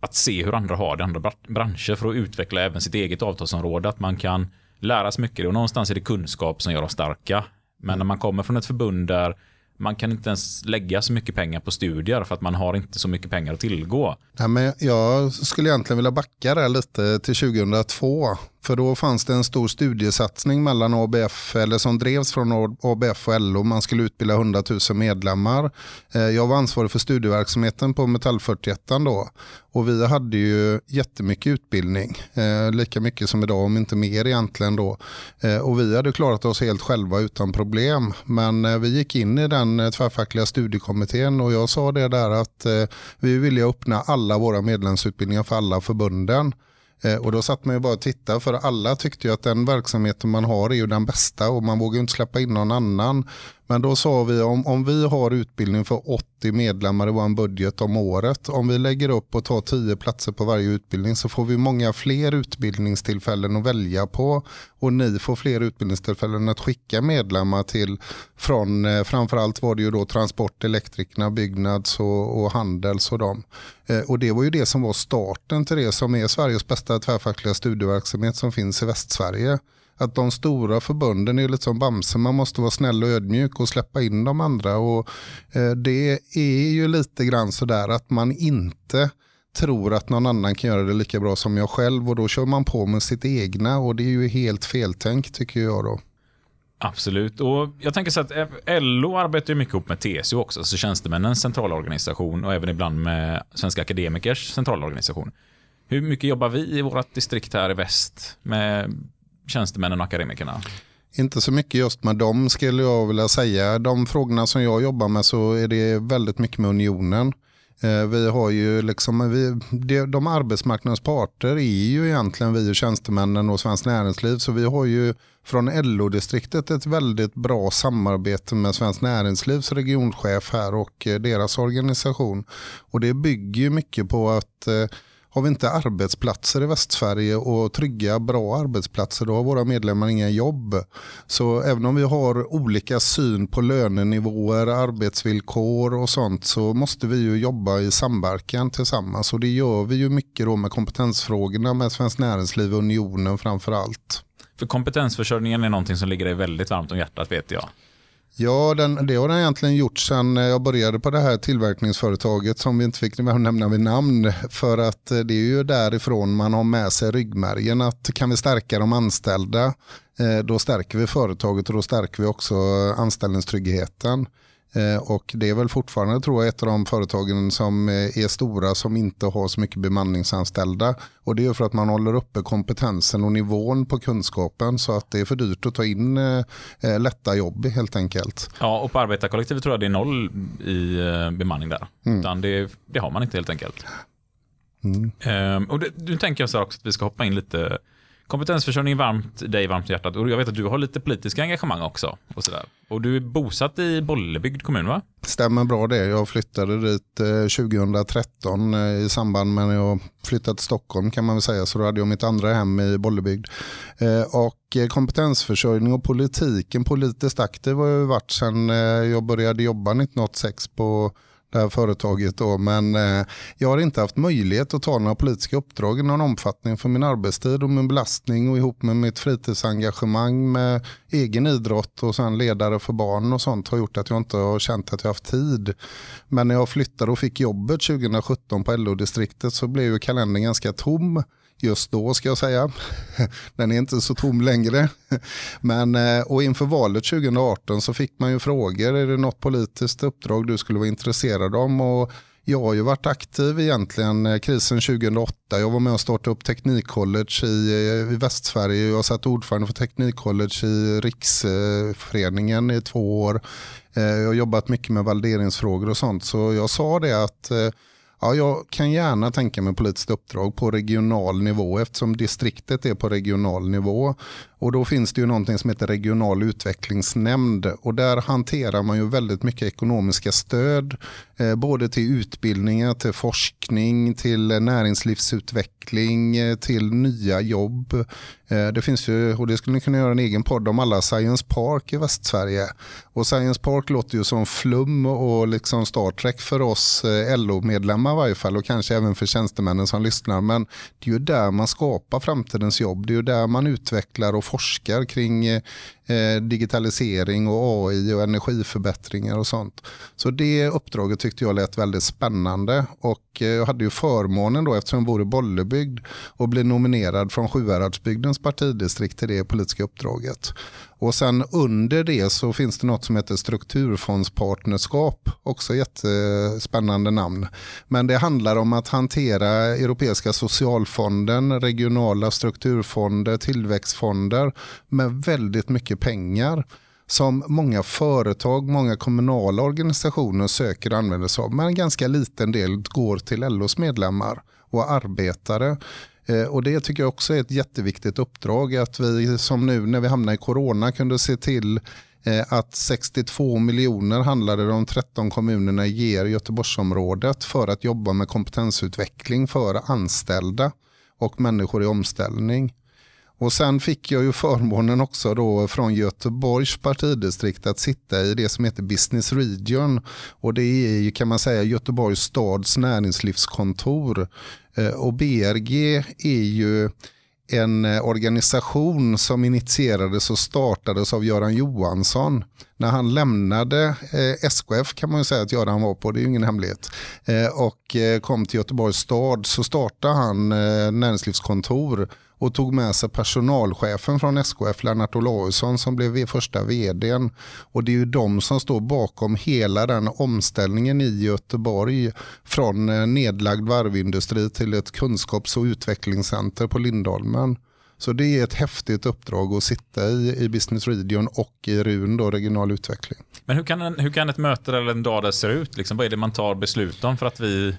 att se hur andra har det i andra branscher för att utveckla även sitt eget avtalsområde. Att man kan lära sig mycket och någonstans är det kunskap som gör oss starka. Men när man kommer från ett förbund där man kan inte ens lägga så mycket pengar på studier för att man har inte så mycket pengar att tillgå. Nej, men jag skulle egentligen vilja backa där lite till 2002. För då fanns det en stor studiesatsning mellan ABF, eller som drevs från ABF och LO. Man skulle utbilda 100 000 medlemmar. Eh, jag var ansvarig för studieverksamheten på Metall 41 då. Och vi hade ju jättemycket utbildning. Eh, lika mycket som idag, om inte mer egentligen då. Eh, och vi hade klarat oss helt själva utan problem. Men vi gick in i den tvärfackliga studiekommittén och jag sa det där att vi ville öppna alla våra medlemsutbildningar för alla förbunden. Eh, och då satt man ju bara och tittade för alla tyckte ju att den verksamheten man har är ju den bästa och man vågar ju inte släppa in någon annan. Men då sa vi om, om vi har utbildning för 80 medlemmar i vår budget om året, om vi lägger upp och tar 10 platser på varje utbildning så får vi många fler utbildningstillfällen att välja på och ni får fler utbildningstillfällen att skicka medlemmar till från eh, framförallt var det ju då transport, elektrikerna, byggnads och, och handels och dem. Eh, och det var ju det som var starten till det som är Sveriges bästa tvärfackliga studieverksamhet som finns i Västsverige. Att de stora förbunden är lite som Bamse, man måste vara snäll och ödmjuk och släppa in de andra. Och eh, det är ju lite grann sådär att man inte tror att någon annan kan göra det lika bra som jag själv och då kör man på med sitt egna och det är ju helt feltänkt tycker jag då. Absolut. Och jag tänker så att eh, LO arbetar ju mycket ihop med TCO också, så tjänstemännens centralorganisation och även ibland med Svenska Akademikers centralorganisation. Hur mycket jobbar vi i vårt distrikt här i väst med tjänstemännen och akademikerna? Inte så mycket just med dem skulle jag vilja säga. De frågorna som jag jobbar med så är det väldigt mycket med unionen. Eh, vi har ju liksom, vi, de arbetsmarknadens parter är ju egentligen vi och tjänstemännen och Svenskt Näringsliv. Så vi har ju från LO-distriktet ett väldigt bra samarbete med Svenskt Näringslivs regionchef här och eh, deras organisation. Och det bygger ju mycket på att eh, har vi inte arbetsplatser i Västsverige och trygga, bra arbetsplatser, då har våra medlemmar inga jobb. Så även om vi har olika syn på lönenivåer, arbetsvillkor och sånt så måste vi ju jobba i samverkan tillsammans. Och det gör vi ju mycket då med kompetensfrågorna med Svenskt Näringsliv och Unionen framför allt. För kompetensförsörjningen är någonting som ligger dig väldigt varmt om hjärtat vet jag. Ja, den, det har den egentligen gjort sedan jag började på det här tillverkningsföretaget som vi inte fick nämna vid namn. För att eh, det är ju därifrån man har med sig ryggmärgen att kan vi stärka de anställda eh, då stärker vi företaget och då stärker vi också eh, anställningstryggheten. Eh, Och det är väl fortfarande tror jag ett av de företagen som eh, är stora som inte har så mycket bemanningsanställda. Och det är för att man håller uppe kompetensen och nivån på kunskapen så att det är för dyrt att ta in eh, lätta jobb helt enkelt. Ja, och på arbetarkollektivet tror jag det är noll i bemanning där. Utan det, det har man inte helt enkelt. Mm. Ehm, och det, nu tänker jag så här också att vi ska hoppa in lite kompetensförsörjning varmt, dig varmt i hjärtat. Och jag vet att du har lite politiska engagemang också. Och, så där. och du är bosatt i Bollebygd kommun va? Stämmer bra det. Jag flyttade dit eh, 2013 eh, i samband med när jag flyttade till Stockholm kan man väl säga. Så då hade jag mitt andra hem i Bollebygd. Eh, och kompetensförsörjning och politiken, politiskt aktiv har jag varit sedan jag började jobba 1986 på det här företaget. Då. Men eh, jag har inte haft möjlighet att ta några politiska uppdrag i någon omfattning för min arbetstid och min belastning och ihop med mitt fritidsengagemang med egen idrott och sen ledare för barn och sånt har gjort att jag inte har känt att jag haft tid. Men när jag flyttade och fick jobbet 2017 på LO-distriktet så blev ju kalendern ganska tom just då ska jag säga. Den är inte så tom längre. Men, eh, och inför valet 2018 så fick man ju frågor, är det något politiskt uppdrag du skulle vara intresserad om? Och jag har ju varit aktiv egentligen eh, krisen 2008. Jag var med och startade upp Teknikcollege i, eh, i Västsverige. Jag satt ordförande för Teknikcollege i Riksföreningen i två år. Jag har jobbat mycket med valideringsfrågor och sånt. Så jag sa det att Ja, jag kan gärna tänka mig politiskt uppdrag på regional nivå eftersom distriktet är på regional nivå. Och då finns det ju någonting som heter regional utvecklingsnämnd och där hanterar man ju väldigt mycket ekonomiska stöd eh, både till utbildningar, till forskning, till näringslivsutveckling, eh, till nya jobb. Eh, det finns ju, och det skulle ni kunna göra en egen podd om alla Science Park i Västsverige. Och Science Park låter ju som flum och liksom Star Trek för oss eh, LO-medlemmar i varje fall och kanske även för tjänstemännen som lyssnar. Men det är ju där man skapar framtidens jobb. Det är ju där man utvecklar och forskar kring eh, eh, digitalisering och AI och energiförbättringar och sånt. Så det uppdraget tyckte jag lät väldigt spännande och eh, jag hade ju förmånen då eftersom jag bor i Bollebygd och bli nominerad från Sjuhäradsbygdens partidistrikt till det politiska uppdraget. Och sen under det så finns det något som heter strukturfondspartnerskap, också jättespännande namn. Men det handlar om att hantera Europeiska socialfonden, regionala strukturfonder, tillväxtfonder med väldigt mycket pengar som många företag, många kommunala organisationer söker och använder sig av. Men en ganska liten del går till LOs medlemmar och arbetare. Eh, och det tycker jag också är ett jätteviktigt uppdrag att vi som nu när vi hamnar i corona kunde se till eh, att 62 miljoner handlade de 13 kommunerna ger Göteborgsområdet för att jobba med kompetensutveckling för anställda och människor i omställning. Och sen fick jag ju förmånen också då från Göteborgs partidistrikt att sitta i det som heter Business Region. Och det är ju kan man säga Göteborgs stads näringslivskontor. Eh, och BRG är ju en eh, organisation som initierades och startades av Göran Johansson. När han lämnade eh, SKF kan man ju säga att Göran var på, det är ju ingen hemlighet. Och kom till Göteborgs stad så startade han näringslivskontor och tog med sig personalchefen från SKF, Lennart Olausson, som blev första vdn. Och det är ju de som står bakom hela den omställningen i Göteborg från eh, nedlagd varvindustri till ett kunskaps och utvecklingscenter på Lindholmen. Så det är ett häftigt uppdrag att sitta i, i Business Region och i RUN, då, regional utveckling. Men hur kan, en, hur kan ett möte eller en dag där se ut? Liksom, vad är det man tar beslut om för att vi,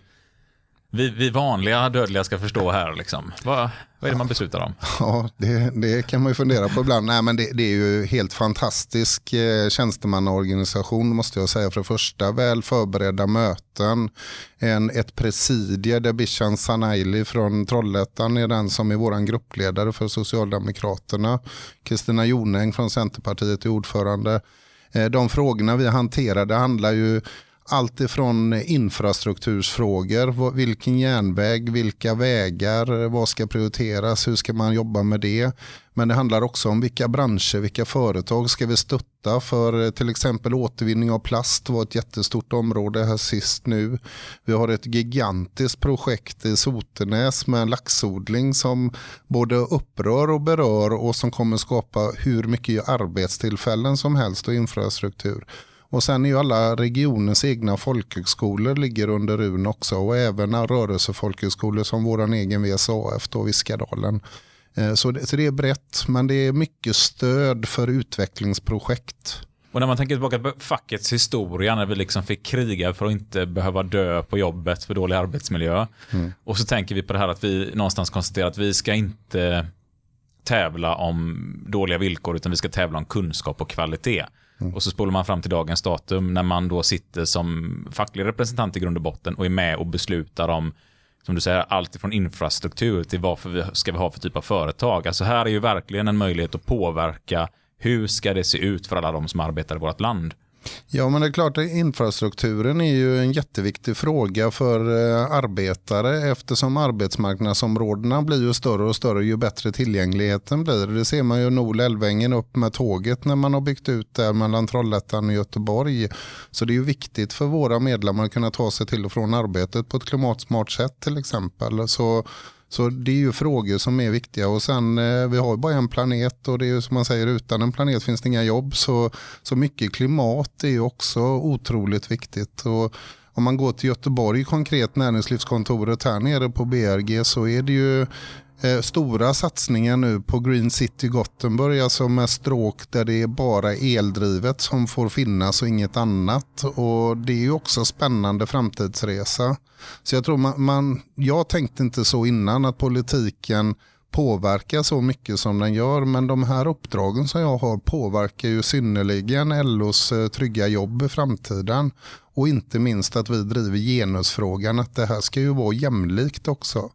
vi, vi vanliga dödliga ska förstå här? Liksom? Vad, vad är det man beslutar om? Ja, det, det kan man ju fundera på ibland. Nej, men det, det är ju helt fantastisk eh, tjänstemannaorganisation måste jag säga. För det första, väl förberedda möten. En, ett presidie där Bishan Sanaili från Trollhättan är den som är vår gruppledare för Socialdemokraterna. Kristina Jonäng från Centerpartiet är ordförande. Eh, de frågorna vi hanterar, det handlar ju allt ifrån infrastruktursfrågor, vilken järnväg, vilka vägar, vad ska prioriteras, hur ska man jobba med det. Men det handlar också om vilka branscher, vilka företag ska vi stötta för eh, till exempel återvinning av plast var ett jättestort område här sist nu. Vi har ett gigantiskt projekt i Sotenäs med en laxodling som både upprör och berör och som kommer skapa hur mycket arbetstillfällen som helst och infrastruktur. Och sen är ju alla regionens egna folkhögskolor ligger under RUN också och även rörelsefolkhögskolor som vår egen VSAF då, Viskadalen. Eh, så det, så det är brett men det är mycket stöd för utvecklingsprojekt. Och när man tänker tillbaka på fackets historia, när vi liksom fick kriga för att inte behöva dö på jobbet för dålig arbetsmiljö. Mm. Och så tänker vi på det här att vi någonstans konstaterar att vi ska inte tävla om dåliga villkor utan vi ska tävla om kunskap och kvalitet. Mm. Och så spolar man fram till dagens datum när man då sitter som facklig representant i grund och botten och är med och beslutar om som du säger, allt från infrastruktur till vad vi ska vi ha för typ av företag. Alltså här är ju verkligen en möjlighet att påverka hur ska det se ut för alla de som arbetar i vårt land. Ja men det är klart att infrastrukturen är ju en jätteviktig fråga för eh, arbetare eftersom arbetsmarknadsområdena blir ju större och större ju bättre tillgängligheten blir. Det ser man ju Nol-Älvängen upp med tåget när man har byggt ut där mellan Trollhättan och Göteborg. Så det är ju viktigt för våra medlemmar att kunna ta sig till och från arbetet på ett klimatsmart sätt till exempel. Så så det är ju frågor som är viktiga och sen eh, vi har ju bara en planet och det är ju som man säger utan en planet finns det inga jobb så, så mycket klimat är ju också otroligt viktigt. Och om man går till Göteborg konkret näringslivskontoret här nere på BRG så är det ju eh, stora satsningar nu på Green City Gothenburg, alltså med stråk där det är bara eldrivet som får finnas och inget annat. Och det är ju också spännande framtidsresa. Så jag tror man, man jag tänkte inte så innan att politiken påverkar så mycket som den gör. Men de här uppdragen som jag har påverkar ju synnerligen LOs eh, trygga jobb i framtiden. Och inte minst att vi driver genusfrågan, att det här ska ju vara jämlikt också.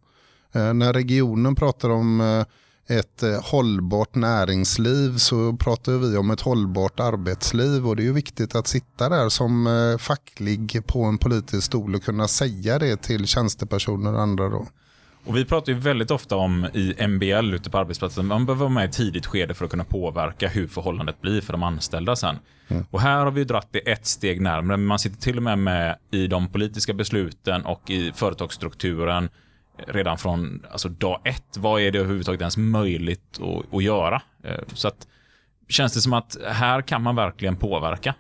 Eh, när regionen pratar om eh, ett eh, hållbart näringsliv så pratar vi om ett hållbart arbetsliv och det är ju viktigt att sitta där som facklig på en politisk stol och kunna säga det till tjänstepersoner och andra då. Och vi pratar ju väldigt ofta om i MBL ute på arbetsplatsen, man behöver vara med i ett tidigt skede för att kunna påverka hur förhållandet blir för de anställda sen. Mm. Och här har vi dratt det ett steg närmare, man sitter till och med med i de politiska besluten och i företagsstrukturen redan från alltså, dag ett. Vad är det överhuvudtaget ens möjligt att, att göra? Eh, så att, känns det som att här kan man verkligen påverka.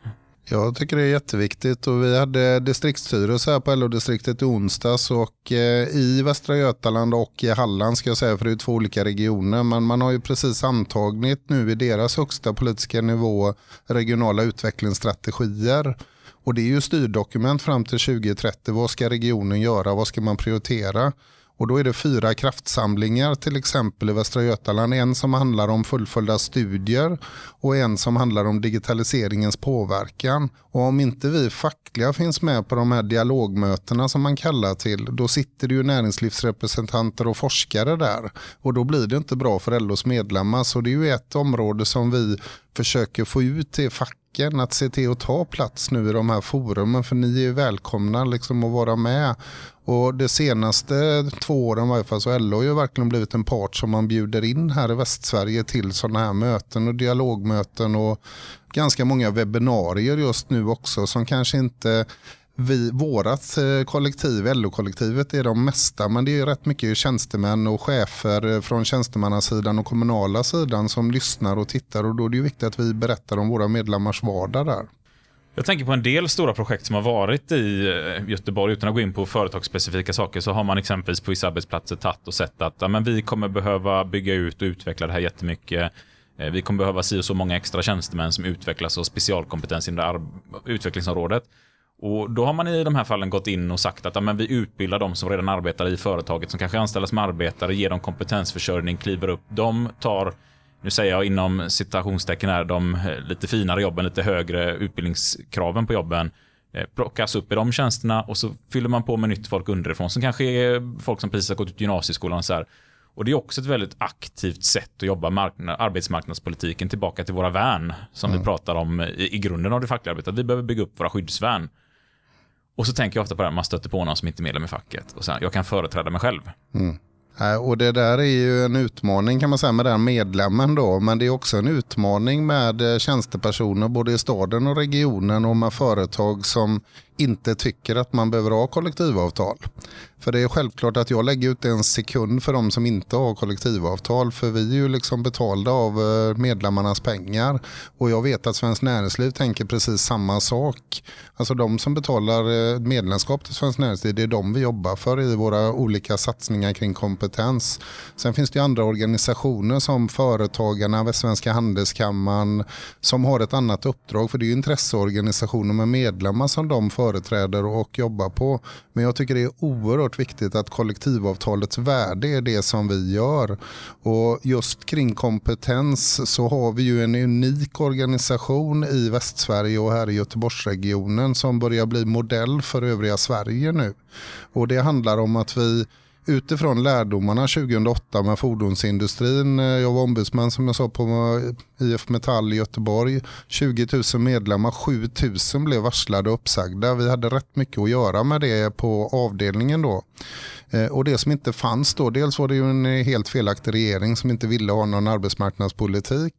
Jag tycker det är jätteviktigt och vi hade distriktsstyrelse här på LO-distriktet i onsdags och eh, i Västra Götaland och i Halland ska jag säga för det är två olika regioner men man har ju precis antagit nu i deras högsta politiska nivå regionala utvecklingsstrategier och det är ju styrdokument fram till 2030. Vad ska regionen göra? Vad ska man prioritera? Och då är det fyra kraftsamlingar till exempel i Västra Götaland. En som handlar om fullföljda studier och en som handlar om digitaliseringens påverkan. Och om inte vi fackliga finns med på de här dialogmötena som man kallar till, då sitter det ju näringslivsrepresentanter och forskare där. Och då blir det inte bra för LOs medlemmar. Så det är ju ett område som vi försöker få ut till facken att se till att ta plats nu i de här forumen för ni är välkomna liksom att vara med och de senaste två åren varje fall så har LO ju verkligen blivit en part som man bjuder in här i Västsverige till sådana här möten och dialogmöten och ganska många webbinarier just nu också som kanske inte vi, vårat eh, kollektiv, LO-kollektivet är de mesta men det är rätt mycket tjänstemän och chefer från tjänstemannasidan och kommunala sidan som lyssnar och tittar och då är det viktigt att vi berättar om våra medlemmars vardag där. Jag tänker på en del stora projekt som har varit i eh, Göteborg, utan att gå in på företagsspecifika saker, så har man exempelvis på vissa arbetsplatser tagit och sett att ja, men vi kommer behöva bygga ut och utveckla det här jättemycket. Eh, vi kommer behöva si och så många extra tjänstemän som utvecklas och specialkompetens inom utvecklingsområdet. Och då har man i de här fallen gått in och sagt att ja, men vi utbildar de som redan arbetar i företaget, som kanske anställs som arbetare, ger dem kompetensförsörjning, kliver upp. De tar, nu säger jag inom citationstecken här, de eh, lite finare jobben, lite högre utbildningskraven på jobben eh, plockas upp i de tjänsterna och så fyller man på med nytt folk underifrån som kanske är folk som precis har gått ut gymnasieskolan och så här. Och det är också ett väldigt aktivt sätt att jobba marknad, arbetsmarknadspolitiken tillbaka till våra värn som vi pratar om i, i grunden av det fackliga arbetet. Vi behöver bygga upp våra skyddsvärn. Och så tänker jag ofta på det här, man stöter på någon som inte är medlem i facket och sen, jag kan företräda mig själv. Nej, Eh, och det där är ju en utmaning kan man säga med den medlemmen då. Men det är också en utmaning med eh, tjänstepersoner både i staden och regionen och med företag som inte tycker att man behöver ha kollektivavtal. För det är självklart att jag lägger ut en sekund för de som inte har kollektivavtal. För vi är ju liksom betalda av eh, medlemmarnas pengar. Och jag vet att Svenskt Näringsliv tänker precis samma sak. Alltså de som betalar eh, medlemskap till Svenskt Näringsliv, det är de vi jobbar för i våra olika satsningar kring kompetens. Sen finns det ju andra organisationer som Företagarna, Svenska Handelskammaren som har ett annat uppdrag. För det är ju intresseorganisationer med medlemmar som de företräder och jobbar på. Men jag tycker det är oerhört viktigt att kollektivavtalets värde är det som vi gör. Och just kring kompetens så har vi ju en unik organisation i Västsverige och här i Göteborgsregionen som börjar bli modell för övriga Sverige nu. Och det handlar om att vi utifrån lärdomarna 2008 med fordonsindustrin. Eh, jag var ombudsman som jag sa på IF Metall i Göteborg. 20 000 medlemmar, 7 000 blev varslade och uppsagda. Vi hade rätt mycket att göra med det på avdelningen då. Eh, och det som inte fanns då, dels var det ju en helt felaktig regering som inte ville ha någon arbetsmarknadspolitik,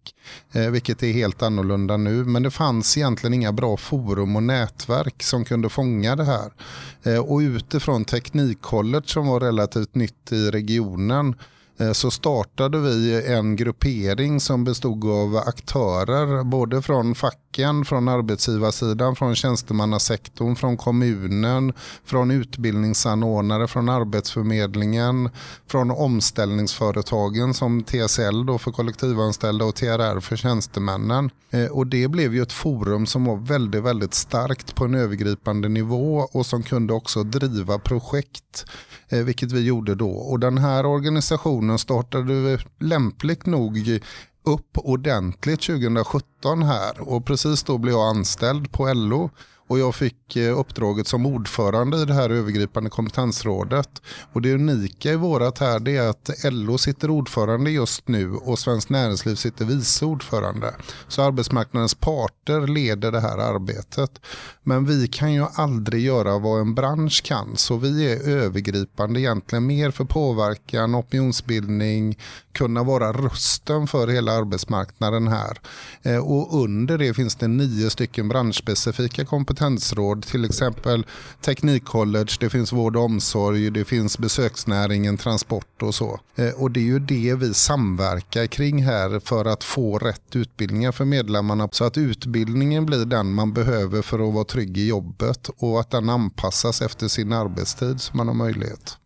eh, vilket är helt annorlunda nu. Men det fanns egentligen inga bra forum och nätverk som kunde fånga det här. Eh, och utifrån Teknikcollege som var relativt nytt i regionen Eh, så startade vi en gruppering som bestod av aktörer både från facken, från arbetsgivarsidan, från tjänstemannasektorn, från kommunen, från utbildningsanordnare, från Arbetsförmedlingen, från omställningsföretagen som TSL då för kollektivanställda och TRR för tjänstemännen. Eh, och det blev ju ett forum som var väldigt, väldigt starkt på en övergripande nivå och som kunde också driva projekt, Eh, vilket vi gjorde då. Och den här organisationen startade lämpligt nog upp ordentligt 2017 här och precis då blev jag anställd på LO och jag fick eh, uppdraget som ordförande i det här övergripande kompetensrådet. Och det unika i vårat här det är att LO sitter ordförande just nu och Svenskt Näringsliv sitter vice ordförande. Så arbetsmarknadens parter leder det här arbetet. Men vi kan ju aldrig göra vad en bransch kan. Så vi är övergripande egentligen mer för påverkan, opinionsbildning, kunna vara rösten för hela arbetsmarknaden här. Eh, och under det finns det nio stycken branschspecifika kompetensråd, till exempel Teknikcollege, det finns vård och omsorg, det finns besöksnäringen, transport och så. Eh, och det är ju det vi samverkar kring här för att få rätt utbildningar för medlemmarna så att utbildningen blir den man behöver för att vara trygg i jobbet och att den anpassas efter sin arbetstid så man har möjlighet.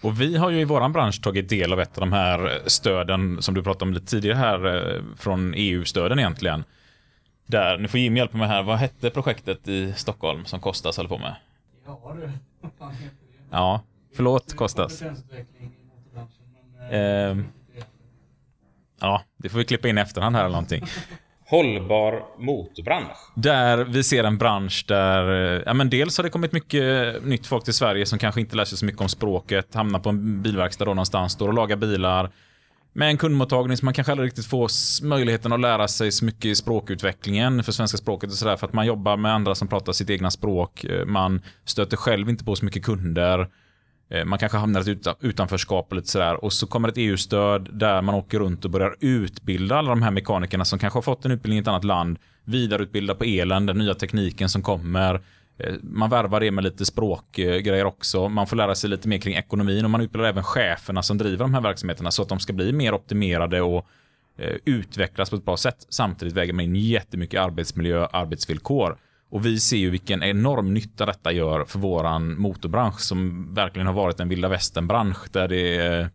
Och vi har ju i våran bransch tagit del av ett av de här stöden som du pratade om lite tidigare här, eh, från EU-stöden egentligen. Där, nu får Jim hjälpa mig här, vad hette projektet i Stockholm som Kostas höll på med? Ja du, vad fan heter det? Ja, förlåt Kostas. Men, Ehm, Ja, det får vi klippa in i efterhand här eller någonting. Hållbar motorbransch. Där vi ser en bransch där, eh, ja men dels har det kommit mycket nytt folk till Sverige som kanske inte lär sig så mycket om språket, hamnar på en bilverkstad då någonstans, står och lagar bilar. Med en kundmottagning som man kanske aldrig riktigt får möjligheten att lära sig så mycket i språkutvecklingen för svenska språket och sådär. För att man jobbar med andra som pratar sitt egna språk. Eh, man stöter själv inte på så mycket kunder. Eh, man kanske hamnar i ett utanförskap och lite sådär. Och så kommer ett EU-stöd där man åker runt och börjar utbilda alla de här mekanikerna som kanske har fått en utbildning i ett annat land. Vidareutbilda på elen, den nya tekniken som kommer. Eh, man värvar det med lite språkgrejer också. Man får lära sig lite mer kring ekonomin och man utbildar även cheferna som driver de här verksamheterna så att de ska bli mer optimerade och eh, utvecklas på ett bra sätt. Samtidigt väger man in jättemycket arbetsmiljö, arbetsvillkor. Och vi ser ju vilken enorm nytta detta gör för våran motorbransch som verkligen har varit en vilda västern-bransch där det är,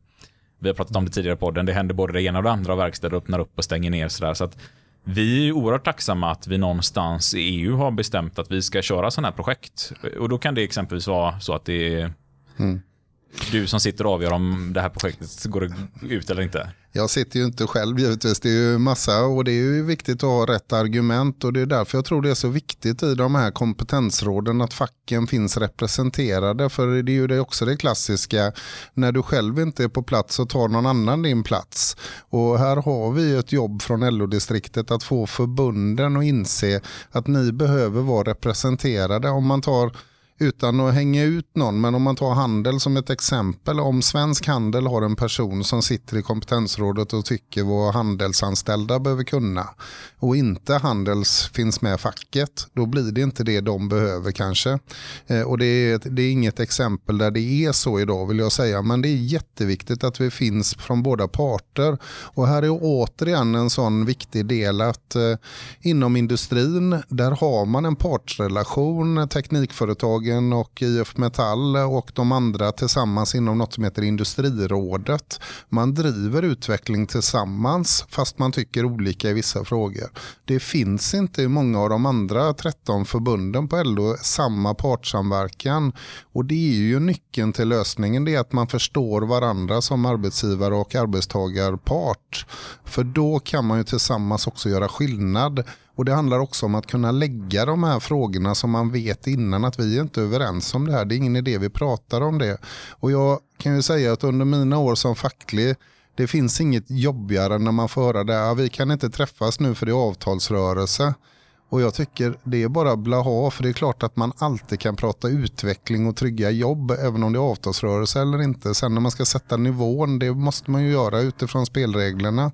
vi har pratat om det tidigare på podden, det händer både det ena och det andra och verkstäder öppnar upp och stänger ner sådär. Så att vi är oerhört tacksamma att vi någonstans i EU har bestämt att vi ska köra sådana här projekt. Och då kan det exempelvis vara så att det är Mm. du som sitter och avgör om det här projektet går ut eller inte. Jag sitter ju inte själv givetvis, det är ju massa och det är ju viktigt att ha rätt argument och det är därför jag tror det är så viktigt i de här kompetensråden att facken finns representerade. För det är ju det också det klassiska. När du själv inte är på plats så tar någon annan din plats. Och här har vi ett jobb från LO-distriktet att få förbunden att inse att ni behöver vara representerade. Om man tar utan att hänga ut någon, men om man tar handel som ett exempel. Om svensk handel har en person som sitter i kompetensrådet och tycker vad handelsanställda behöver kunna och inte handels finns med facket, då blir det inte det de behöver kanske. Eh, och det är, det är inget exempel där det är så idag vill jag säga, men det är jätteviktigt att vi finns från båda parter. Och här är återigen en sån viktig del att eh, inom industrin, där har man en partsrelation, teknikföretag, Volkswagen och IF Metall och de andra tillsammans inom något som heter Industrirådet. Man driver utveckling tillsammans fast man tycker olika i vissa frågor. Det finns inte i många av de andra 13 förbunden på LO samma partssamverkan och det är ju nyckeln till lösningen det är att man förstår varandra som arbetsgivare och arbetstagarpart. För då kan man ju tillsammans också göra skillnad och det handlar också om att kunna lägga de här frågorna som man vet innan att vi är inte överens om det här. Det är ingen idé vi pratar om det. Och jag kan ju säga att under mina år som facklig det finns inget jobbigare när man får höra det. Ja, vi kan inte träffas nu för det är avtalsrörelse. Och jag tycker det är bara blaha för det är klart att man alltid kan prata utveckling och trygga jobb även om det är avtalsrörelse eller inte. Sen när man ska sätta nivån det måste man ju göra utifrån spelreglerna.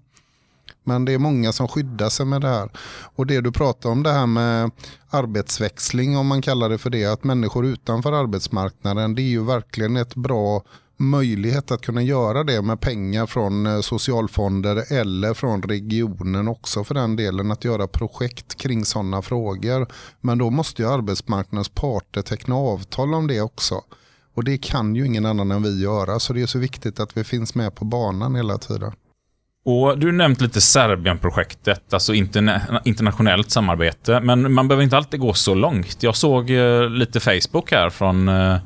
Men det är många som skyddar sig med det här. Och det du pratar om det här med arbetsväxling om man kallar det för det. Att människor utanför arbetsmarknaden det är ju verkligen ett bra möjlighet att kunna göra det med pengar från eh, socialfonder eller från regionen också för den delen att göra projekt kring sådana frågor. Men då måste ju arbetsmarknadens parter teckna avtal om det också. Och det kan ju ingen annan än vi göra så det är så viktigt att vi finns med på banan hela tiden. Och du nämnt lite Serbienprojektet, alltså interna internationellt samarbete. Men man behöver inte alltid gå så långt. Jag såg eh, lite Facebook här från eh,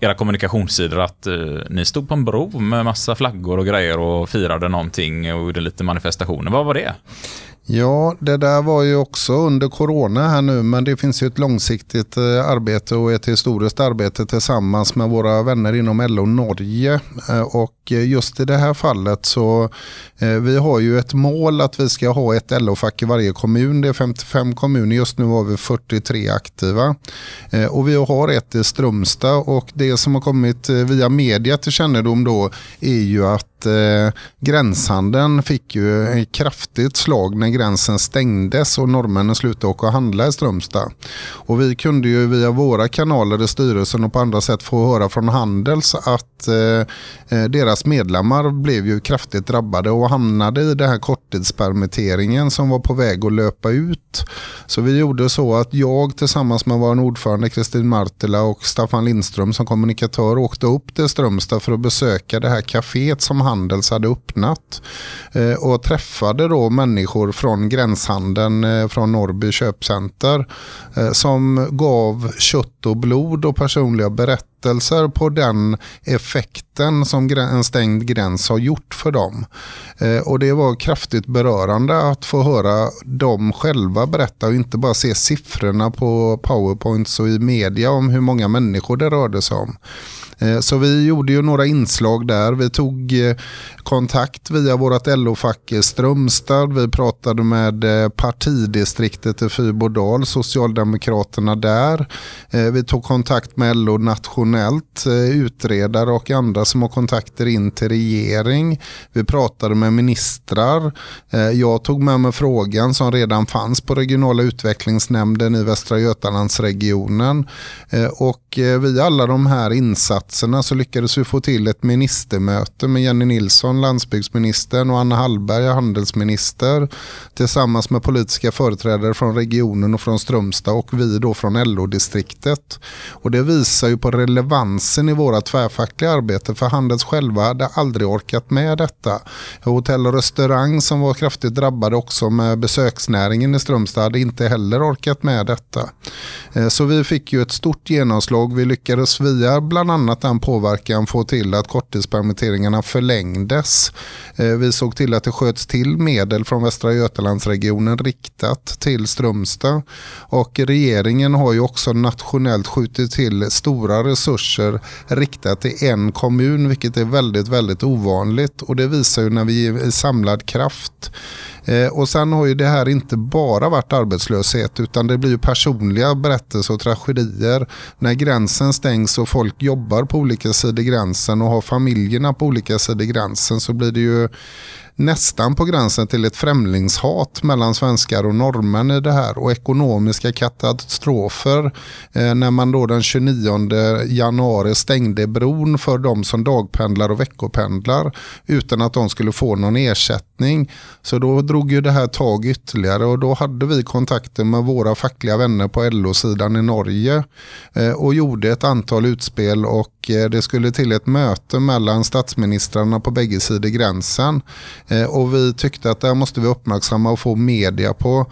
era kommunikationssidor att eh, ni stod på en bro med massa flaggor och grejer och firade någonting och gjorde lite manifestationer. Vad var det? Ja, det där var ju också under corona här nu, men det finns ju ett långsiktigt eh, arbete och ett historiskt arbete tillsammans med våra vänner inom LO Norge. Eh, och just i det här fallet så eh, vi har ju ett mål att vi ska ha ett LO-fack i varje kommun. Det är 55 kommuner, just nu har vi 43 aktiva. Och vi har ett i Strömstad och det som har kommit via media till kännedom då är ju att gränshandeln fick ju ett kraftigt slag när gränsen stängdes och norrmännen slutade åka och handla i Strömstad. Och vi kunde ju via våra kanaler i styrelsen och på andra sätt få höra från Handels att eh, eh, deras medlemmar blev ju kraftigt drabbade och hamnade i den här korttidspermitteringen som var på väg att löpa ut. Så vi gjorde så att jag tillsammans med vår ordförande Kristin Martila och Staffan Lindström som kommunikatör åkte upp till Strömstad för att besöka det här kaféet som Handels hade öppnat. Eh, och träffade då människor från från gränshandeln eh, från Norrby köpcenter eh, som gav kött och blod och personliga berättelser på den effekten som en stängd gräns har gjort för dem. Eh, och det var kraftigt berörande att få höra dem själva berätta och inte bara se siffrorna på powerpoints och i media om hur många människor det rörde sig om. Eh, så vi gjorde ju några inslag där. Vi tog eh, kontakt via vårt LO-fack eh, Strömstad. Vi pratade med partidistriktet i Fyrbodal, Socialdemokraterna där. Vi tog kontakt med LO nationellt, utredare och andra som har kontakter in till regering. Vi pratade med ministrar. Jag tog med mig frågan som redan fanns på regionala utvecklingsnämnden i Västra Götalandsregionen. Och via alla de här insatserna insatserna så lyckades vi få till ett ministermöte med Jenny Nilsson, landsbygdsministern och Anna Hallberg, handelsminister tillsammans med politiska företrädare från regionen och från Strömstad och vi då från LO-distriktet. Och det visar ju på relevansen i våra tvärfackliga arbete för Handels själva hade aldrig orkat med detta. Hotell och restaurang som var kraftigt drabbade också med besöksnäringen i Strömstad hade inte heller orkat med detta. Eh, så vi fick ju ett stort genomslag. Vi lyckades via bland annat att den påverkan får till att korttidspermitteringarna förlängdes. Eh, vi såg till att det sköts till medel från Västra Götalandsregionen riktat till Strömstad. Och regeringen har ju också nationellt skjutit till stora resurser riktat till en kommun, vilket är väldigt, väldigt ovanligt. Och det visar ju när vi i samlad kraft. Eh, Och sen har ju det här inte bara varit arbetslöshet utan det blir ju personliga berättelser och tragedier. När gränsen stängs och folk jobbar på olika sidor gränsen och har familjerna på olika sidor gränsen så blir det ju nästan på gränsen till ett främlingshat mellan svenskar och norrmän i det här och ekonomiska katastrofer eh, när man då den 29 januari stängde bron för de som dagpendlar och veckopendlar utan att de skulle få någon ersättning. Så då drog ju det här tag ytterligare och då hade vi kontakter med våra fackliga vänner på LO-sidan i Norge eh, och gjorde ett antal utspel och det skulle till ett möte mellan statsministrarna på bägge sidor gränsen. Eh, och vi tyckte att det här måste vi uppmärksamma och få media på.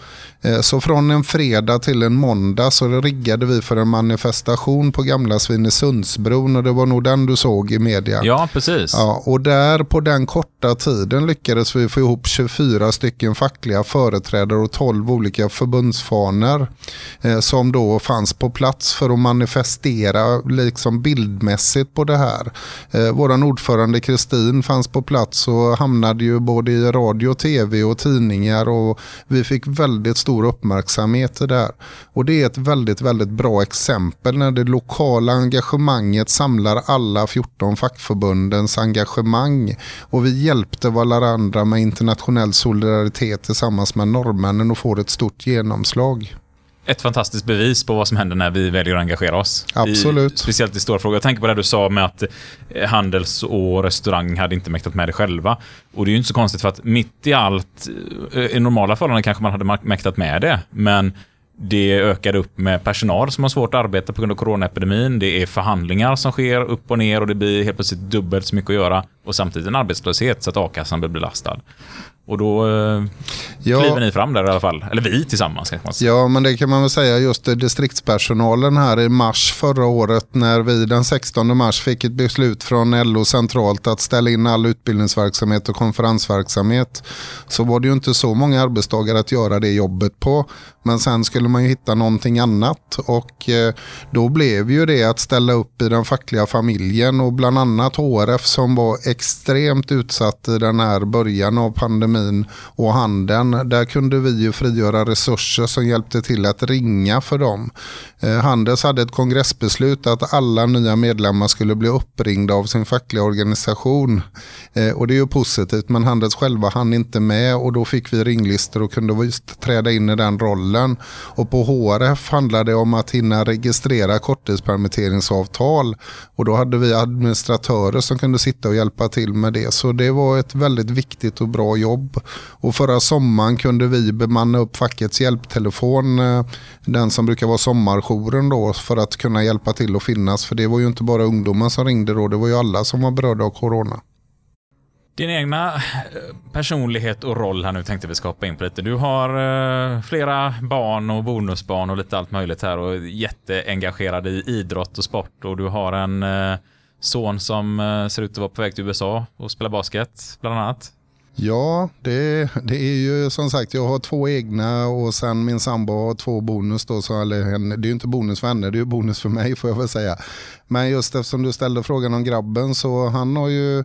Eh, Så från en fredag till en måndag så riggade vi för en manifestation på gamla Svinesundsbron och det var nog den du såg i media. Ja, precis. Ja, och där på den korta tiden lyckades vi få ihop 24 stycken fackliga företrädare och 12 olika förbundsfaner eh, som då fanns på plats för att manifestera liksom bildmässigt på det här. Eh, våran ordförande Kristin fanns på plats och hamnade ju både i radio, tv och tidningar och vi fick väldigt stor uppmärksamhet i det här. Och det är ett väldigt, väldigt bra exempel när det lokala engagemanget samlar alla 14 fackförbundens engagemang. Och vi hjälpte varandra med internationell solidaritet tillsammans med norrmännen och får ett stort genomslag. Ett fantastiskt bevis på vad som händer när vi väljer att engagera oss. Absolut. I, speciellt i stora frågor. Jag tänker på det du sa med att eh, Handels och restaurang hade inte mäktat med det själva. Och det är ju inte så konstigt för att mitt i allt, eh, i normala förhållanden kanske man hade mäktat med det. Men det ökade upp med personal som har svårt att arbeta på grund av coronaepidemin. Det är förhandlingar som sker upp och ner och det blir helt plötsligt dubbelt så mycket att göra. Och samtidigt en arbetslöshet så att a-kassan blir belastad. Och då eh, Ja. kliver ni fram där i alla fall. Eller vi tillsammans kanske man säger. Ja, men det kan man väl säga just distriktspersonalen här i mars förra året när vi den 16 mars fick ett beslut från LO centralt att ställa in all utbildningsverksamhet och konferensverksamhet så var det ju inte så många arbetstagare att göra det jobbet på. Men sen skulle man ju hitta någonting annat och eh, då blev ju det att ställa upp i den fackliga familjen och bland annat HRF som var extremt utsatt i den här början av pandemin och handeln. Där kunde vi ju frigöra resurser som hjälpte till att ringa för dem. Eh, Handels hade ett kongressbeslut att alla nya medlemmar skulle bli uppringda av sin fackliga organisation. Eh, och det är ju positivt men Handels själva hann inte med och då fick vi ringlistor och kunde träda in i den rollen. Och på HRF handlade det om att hinna registrera korttidspermitteringsavtal och då hade vi administratörer som kunde sitta och hjälpa till med det. Så det var ett väldigt viktigt och bra jobb. Och förra sommaren kunde vi bemanna upp fackets hjälptelefon, eh, den som brukar vara sommarjouren då, för att kunna hjälpa till att finnas. För det var ju inte bara ungdomar som ringde då, det var ju alla som var berörda av corona. Din egna eh, personlighet och roll här nu tänkte vi skapa in på lite. Du har eh, flera barn och bonusbarn och lite allt möjligt här och är jätteengagerad i idrott och sport och du har en son som ser ut att vara på väg till USA och spela basket bland annat. Ja, det, det är ju som sagt, jag har två egna och sen min sambo har två bonus då. Så, eller, det är ju inte bonus för henne, det är ju bonus för mig får jag väl säga. Men just eftersom du ställde frågan om grabben så han har ju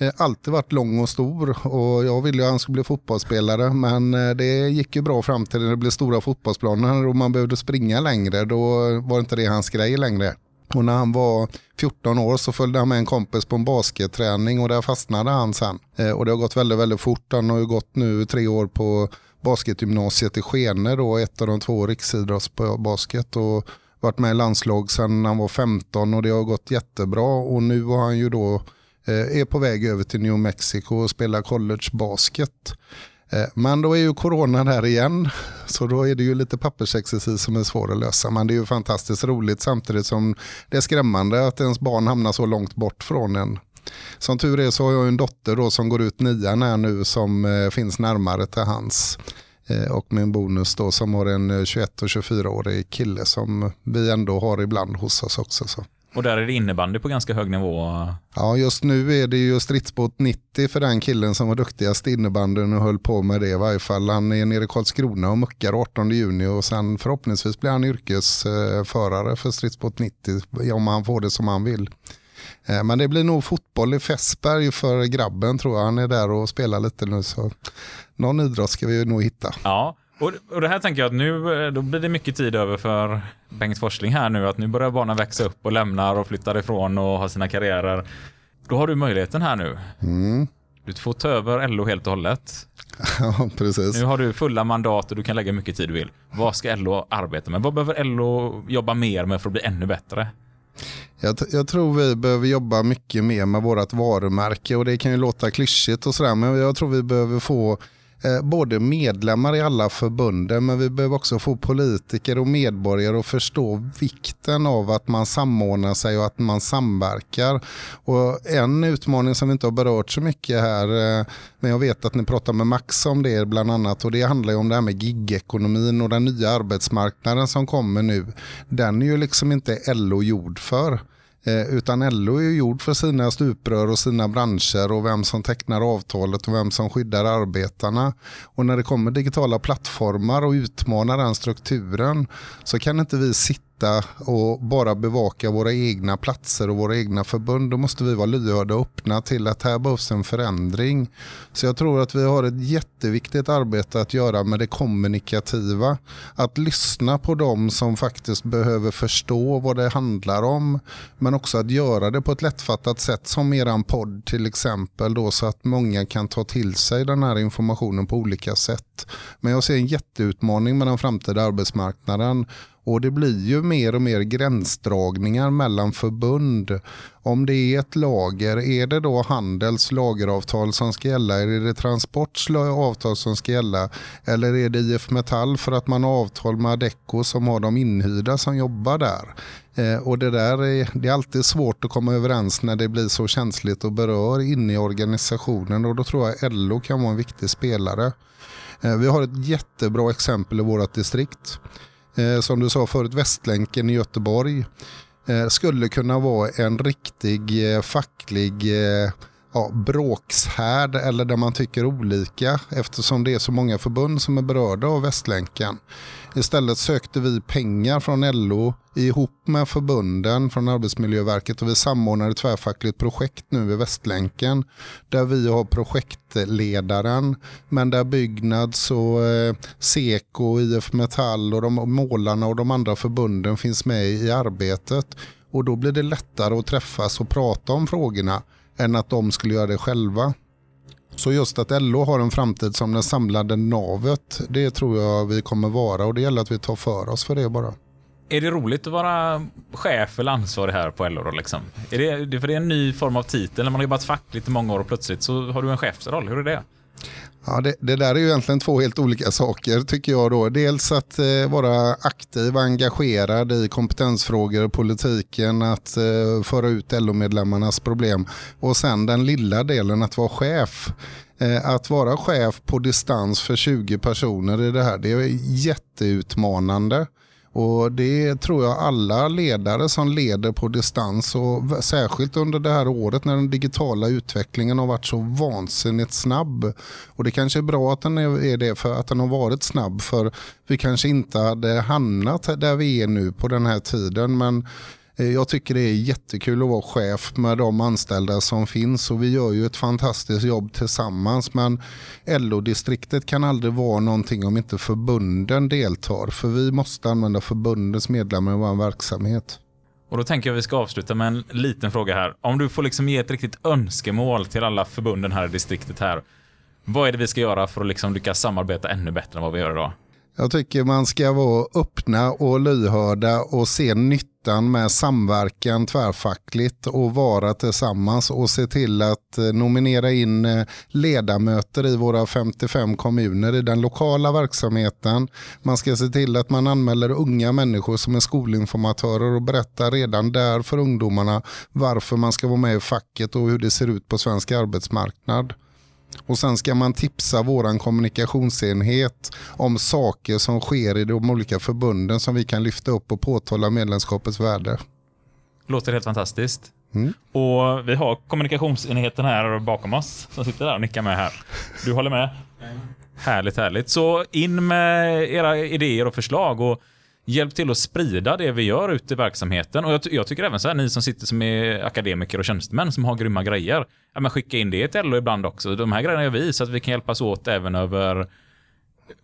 eh, alltid varit lång och stor och jag ville ju att han skulle bli fotbollsspelare men eh, det gick ju bra fram till när det blev stora fotbollsplaner och man behövde springa längre. Då var inte det hans grej längre. Och när han var 14 år så följde han med en kompis på en basketträning och där fastnade han sen. Eh, och det har gått väldigt, väldigt fort. Han har ju gått nu tre år på basketgymnasiet i Skene då, ett av de två riksidrottsbasket och varit med i landslag sedan han var 15 och det har gått jättebra och nu har han ju då eh, är på väg över till New Mexico och spelar college basket. Eh, men då är ju corona där igen, så då är det ju lite pappersexercis som är svår att lösa. Men det är ju fantastiskt roligt samtidigt som det är skrämmande att ens barn hamnar så långt bort från en. Som tur är så har jag en dotter då som går ut nian här nu som eh, finns närmare till hans. Eh, och min bonus då som har en 21 och 24-årig kille som vi ändå har ibland hos oss också. Så. Och där är det innebandy på ganska hög nivå. Ja, just nu är det ju stridsbåt 90 för den killen som var duktigast i innebandyn och höll på med det i varje fall. Han är nere i Karlskrona och muckar 18 juni och sen förhoppningsvis blir han yrkesförare för stridsbåt 90 om han får det som han vill. Eh, Men det blir nog fotboll i Fässberg för grabben tror jag. Han är där och spelar lite nu så någon idrott ska vi nog hitta. Ja, och, och det här tänker jag att nu eh, då blir det mycket tid över för Bengt Forsling här nu. Att nu börjar barnen växa upp och lämnar och flyttar ifrån och har sina karriärer. Då har du möjligheten här nu. Mm. Du får ta över LO helt och hållet. Ja, precis. Nu har du fulla mandat och du kan lägga mycket tid du vill. Vad ska LO arbeta med? Vad behöver LO jobba mer med för att bli ännu bättre? Jag, jag tror vi behöver jobba mycket mer med vårt varumärke och det kan ju låta klyschigt och sådär men jag tror vi behöver få Eh, både medlemmar i alla förbunden men vi behöver också få politiker och medborgare att förstå vikten av att man samordnar sig och att man samverkar. Och en utmaning som vi inte har berört så mycket här eh, men jag vet att ni pratar med Max om det bland annat och det handlar ju om det här med gigekonomin och den nya arbetsmarknaden som kommer nu. Den är ju liksom inte LO gjord för. Eh, utan LO är ju gjord för sina stuprör och sina branscher och vem som tecknar avtalet och vem som skyddar arbetarna. Och när det kommer digitala plattformar och utmanar den strukturen så kan inte vi sitta och bara bevaka våra egna platser och våra egna förbund. Då måste vi vara lyhörda och öppna till att här behövs en förändring. Så jag tror att vi har ett jätteviktigt arbete att göra med det kommunikativa. Att lyssna på dem som faktiskt behöver förstå vad det handlar om. Men också att göra det på ett lättfattat sätt som eran podd till exempel. Då, så att många kan ta till sig den här informationen på olika sätt. Men jag ser en jätteutmaning med den framtida arbetsmarknaden. Och det blir ju mer och mer gränsdragningar mellan förbund. Om det är ett lager, är det då Handels lageravtal som ska gälla? Är det Transports avtal som ska gälla? Eller är det IF Metall för att man har avtal med Adecco som har de inhyrda som jobbar där? Eh, och det där är, det är alltid svårt att komma överens när det blir så känsligt och berör inne i organisationen och då tror jag LO kan vara en viktig spelare. Eh, vi har ett jättebra exempel i vårt distrikt. Eh, Som du sa förut, Västlänken i Göteborg eh, skulle kunna vara en riktig eh, facklig eh, ja, bråkshärd eller där man tycker olika eftersom det är så många förbund som är berörda av Västlänken. Istället sökte vi pengar från LO ihop med förbunden från Arbetsmiljöverket och vi samordnade ett tvärfackligt projekt nu i Västlänken där vi har projektledaren men där Byggnads och eh, Seko, IF Metall och de målarna och de andra förbunden finns med i arbetet och då blir det lättare att träffas och prata om frågorna än att de skulle göra det själva. Så just att LO har en framtid som det samlade navet, det tror jag vi kommer vara och det gäller att vi tar för oss för det bara. Är det roligt att vara chef eller ansvarig här på LO då liksom? Är det, det, för det är en ny form av titel, när man har jobbat fackligt i många år och plötsligt så har du en chefsroll. Hur är det? Ja, det, det där är ju egentligen två helt olika saker tycker jag då. Dels att eh, vara aktiv och engagerad i kompetensfrågor och politiken, att eh, föra ut LO-medlemmarnas problem och sen den lilla delen att vara chef. Eh, att vara chef på distans för 20 personer i det här, det är jätteutmanande. Och det tror jag alla ledare som leder på distans och särskilt under det här året när den digitala utvecklingen har varit så vansinnigt snabb. Och det kanske är bra att den är det för att den har varit snabb för vi kanske inte hade hamnat där vi är nu på den här tiden men Eh, jag tycker det är jättekul att vara chef med de anställda som finns och vi gör ju ett fantastiskt jobb tillsammans men LO-distriktet kan aldrig vara någonting om inte förbunden deltar för vi måste använda förbundens medlemmar i vår verksamhet. Och då tänker jag vi ska avsluta med en liten fråga här. Om du får liksom ge ett riktigt önskemål till alla förbunden här i distriktet här. Vad är det vi ska göra för att liksom lyckas samarbeta ännu bättre än vad vi gör idag? Jag tycker man ska vara öppna och lyhörda och se nyttan med samverkan tvärfackligt och vara tillsammans och se till att eh, nominera in eh, ledamöter i våra 55 kommuner i den lokala verksamheten. Man ska se till att man anmäler unga människor som är skolinformatörer och berättar redan där för ungdomarna varför man ska vara med i facket och hur det ser ut på svensk arbetsmarknad. Och sen ska man tipsa våran kommunikationsenhet om saker som sker i de olika förbunden som vi kan lyfta upp och påtala medlemskapets värde. Låter helt fantastiskt. Mm. Och vi har kommunikationsenheten här bakom oss som sitter där och nickar med här. Du håller med? Härligt, härligt. Så in med era idéer och förslag och hjälp till att sprida det vi gör ute i verksamheten. Och jag, ty- jag tycker även så här, ni som sitter som är akademiker och tjänstemän som har grymma grejer, ja, men skicka in det till LO ibland också. De här grejerna gör vi så att vi kan hjälpas åt även över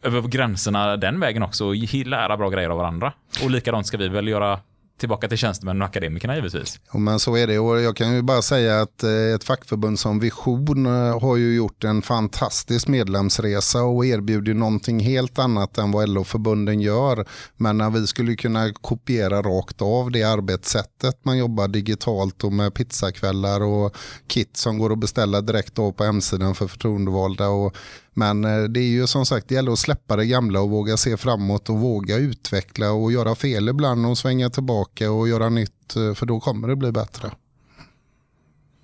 över gränserna den vägen också och lära bra grejer av varandra. Och likadant ska vi väl göra tillbaka till tjänstemännen och akademikerna givetvis. Ja, men så är det och jag kan ju bara säga att eh, ett fackförbund som Vision eh, har ju gjort en fantastisk medlemsresa och erbjuder någonting helt annat än vad LO-förbunden gör. Men när vi skulle kunna kopiera rakt av det arbetssättet man jobbar digitalt och med pizzakvällar och kit som går att beställa direkt på hemsidan för förtroendevalda. Och, men eh, det är ju som sagt, det gäller att släppa det gamla och våga se framåt och våga utveckla och göra fel ibland och svänga tillbaka och göra nytt eh, för då kommer det bli bättre.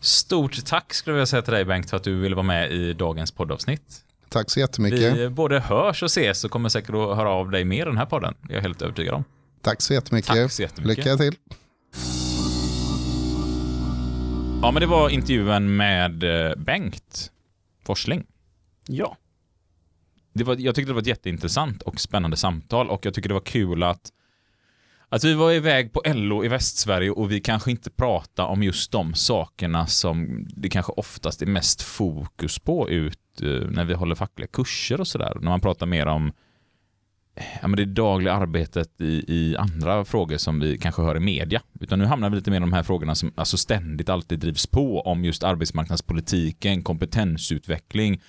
Stort tack skulle jag säga till dig Bengt för att du ville vara med i dagens poddavsnitt. Tack så jättemycket. Vi både hörs och ses och kommer säkert att höra av dig mer i den här podden. Det är jag helt övertygad om. Tack så jättemycket. Tack så jättemycket. Lycka till. Ja, men det var intervjun med eh, Bengt Forsling. Ja. Det var, jag tyckte det var ett jätteintressant och spännande samtal och jag tycker det var kul att att vi var iväg på LO i Västsverige och vi kanske inte pratade om just de sakerna som det kanske oftast är mest fokus på ut eh, när vi håller fackliga kurser och sådär. När man pratar mer om ja, men det dagliga arbetet i, i andra frågor som vi kanske hör i media. Utan nu hamnar vi lite mer i de här frågorna som alltså ständigt alltid drivs på om just arbetsmarknadspolitiken, kompetensutveckling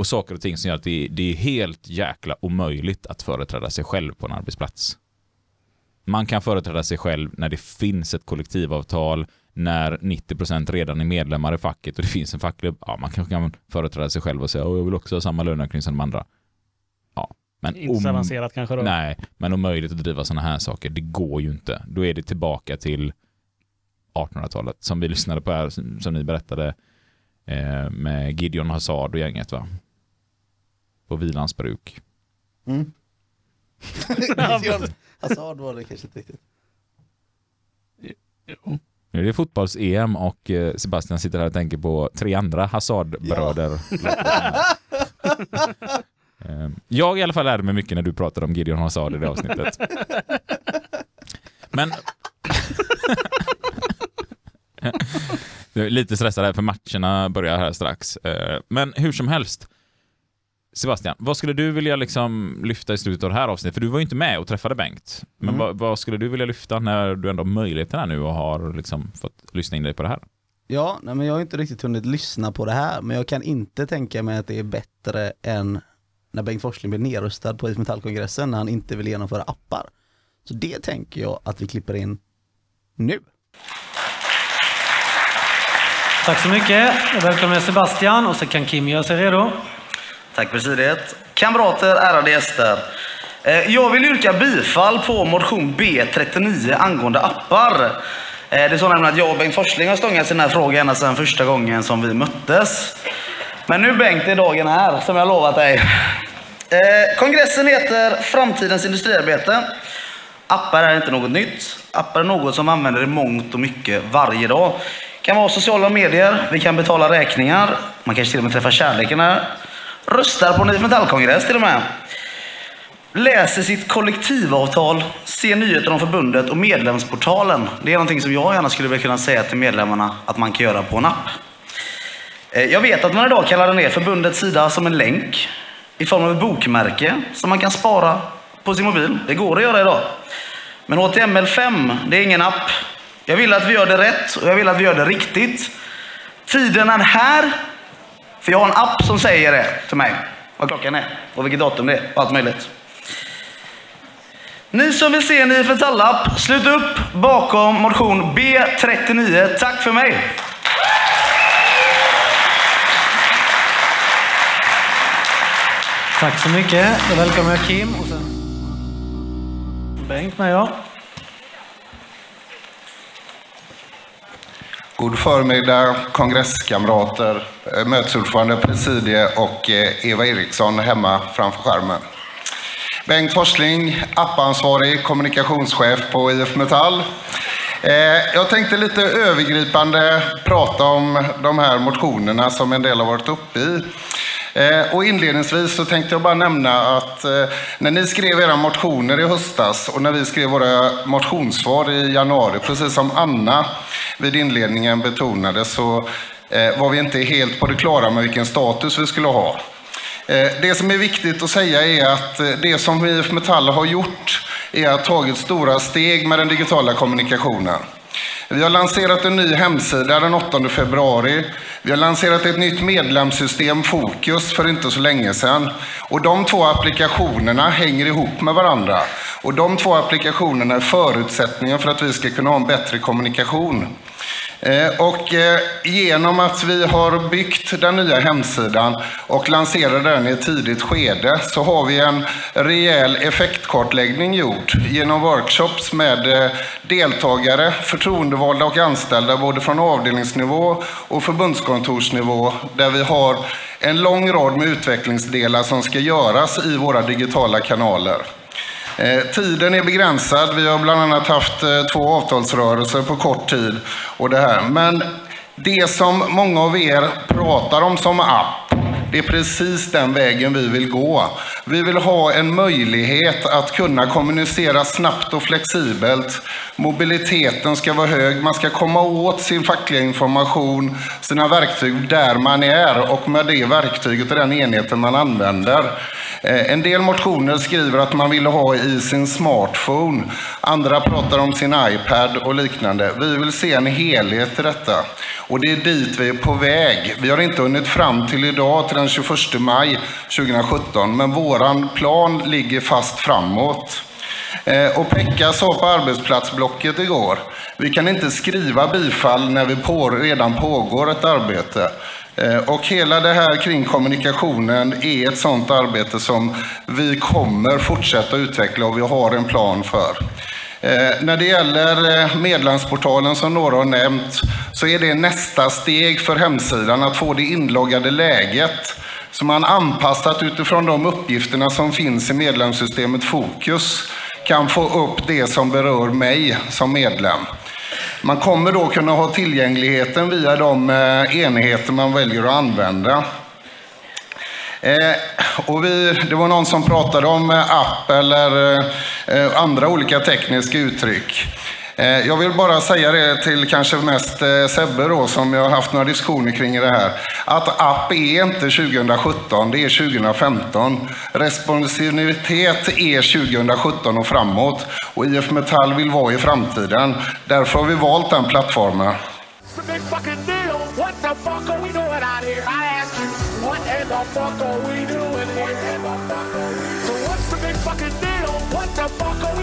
och saker och ting som gör att det, det är helt jäkla omöjligt att företräda sig själv på en arbetsplats. Man kan företräda sig själv när det finns ett kollektivavtal, när 90% redan är medlemmar i facket och det finns en fackklubb. Ja, man kanske kan företräda sig själv och säga att jag vill också ha samma löneökning som de andra. Ja, men Inte så avancerat kanske då. Nej, men omöjligt att driva sådana här saker, det går ju inte. Då är det tillbaka till 1800-talet, som vi lyssnade på här, som som ni berättade, eh, med Gideon Hazard och gänget va? På Vilans bruk. Mm. Hazard var det kanske inte riktigt. Jo. Nu är det fotbolls-EM och eh, Sebastian sitter här och tänker på tre andra Hazard-bröder. Eh, Jag i alla fall lärde mig mycket när du pratade om Gideon Hazard i det avsnittet. Men... Jag är lite stressad här för matcherna börjar här strax. Eh, Men hur som helst. Sebastian, vad skulle du vilja liksom lyfta i slutet av det här avsnittet? För du var ju inte med och träffade Bengt. Men Mm. vad, vad skulle du vilja lyfta när du ändå har möjligheten här nu och har liksom fått lyssna in dig på det här? Ja, nej, men jag har inte riktigt hunnit lyssna på det här, men jag kan inte tänka mig att det är bättre än när Bengt Forsling blev nedröstad på IF Metall-kongressen när han inte vill genomföra appar. Så det tänker jag att vi klipper in nu. Tack så mycket. Jag välkomnar Sebastian och så kan Kim göra sig redo. Tack presidiet. Kamrater, ärade gäster. Eh, jag vill yrka bifall på motion B39 angående appar. Eh, det är så nämligen att jag och Bengt Forsling har stångats i den här frågan ända sedan första gången som vi möttes. Men nu Bengt är dagen här, som jag lovat dig. Eh, kongressen heter Framtidens industriarbete. Appar är inte något nytt. Appar är något som vi använder i mångt och mycket varje dag. Det kan vara sociala medier, vi kan betala räkningar, man kanske till och med träffar kärleken här. Röstar på en IF Metall-kongress till och med. Läser sitt kollektivavtal, ser nyheter om förbundet och medlemsportalen. Det är någonting som jag gärna skulle vilja kunna säga till medlemmarna att man kan göra på en app. Eh, jag vet att man idag kallar ner förbundets sida som en länk i form av ett bokmärke som man kan spara på sin mobil. Det går att göra idag. Men HTML5, det är ingen app. Jag vill att vi gör det rätt och jag vill att vi gör det riktigt. Tiden är här, för jag har en app som säger det till mig. Vad klockan är och vilket datum det är och allt möjligt. Ni som vill se en IF Metall-app, slut upp bakom motion B39. Tack för mig! Tack så mycket. Då välkomnar jag Kim. Och sen... Bengt med ja. God förmiddag kongresskamrater, eh, mötesordförande, presidie och eh, Eva Eriksson hemma framför skärmen. Bengt Forsling, appansvarig kommunikationschef på IF Metall. Eh, jag tänkte lite övergripande prata om de här motionerna som en del har varit uppe i. Eh, och inledningsvis så tänkte jag bara nämna att eh, när ni skrev era motioner i höstas och när vi skrev våra motionssvar i januari, precis som Anna vid inledningen betonade, så eh, var vi inte helt på det klara med vilken status vi skulle ha. Det som är viktigt att säga är att det som IF Metall har gjort är att tagit stora steg med den digitala kommunikationen. Vi har lanserat en ny hemsida den 8 februari. Vi har lanserat ett nytt medlemssystem, Fokus, för inte så länge sedan. Och de två applikationerna hänger ihop med varandra. Och de två applikationerna är förutsättningen för att vi ska kunna ha en bättre kommunikation. Eh, och eh, genom att vi har byggt den nya hemsidan och lanserar den i ett tidigt skede så har vi en rejäl effektkartläggning gjord genom workshops med eh, deltagare, förtroendevalda och anställda både från avdelningsnivå och förbundskontorsnivå där vi har en lång rad med utvecklingsdelar som ska göras i våra digitala kanaler. Eh, tiden är begränsad. Vi har bland annat haft eh, två avtalsrörelser på kort tid. Och det här. Men det som många av er pratar om som app, det är precis den vägen vi vill gå. Vi vill ha en möjlighet att kunna kommunicera snabbt och flexibelt. Mobiliteten ska vara hög. Man ska komma åt sin fackliga information, sina verktyg där man är och med det verktyget och den enheten man använder. Eh, en del motioner skriver att man vill ha i sin smartphone. Andra pratar om sin iPad och liknande. Vi vill se en helhet i detta. Och det är dit vi är på väg. Vi har inte hunnit fram till idag, till den 21 maj 2017, men våran plan ligger fast framåt. Eh, och Pekka sa på arbetsplatsblocket igår, vi kan inte skriva bifall när vi på, redan pågår ett arbete. Eh, och hela det här kring kommunikationen är ett sådant arbete som vi kommer fortsätta utveckla och vi har en plan för. Eh, när det gäller eh, medlemsportalen som några har nämnt så är det nästa steg för hemsidan att få det inloggade läget som man anpassat utifrån de uppgifterna som finns i medlemssystemet Fokus kan få upp det som berör mig som medlem. Man kommer då kunna ha tillgängligheten via de eh, enheter man väljer att använda. Eh, och vi, det var någon som pratade om eh, app eller eh, eh, andra olika tekniska uttryck. Eh, jag vill bara säga det till kanske mest eh, Sebbe då, som jag har haft några diskussioner kring i det här. Att app är inte 2017, det är 2015. Responsivitet är 2017 och framåt. Och IF Metall vill vara i framtiden. Därför har vi valt den plattformen. What the fuck are we doing? So what's the big fucking deal? What the fuck are we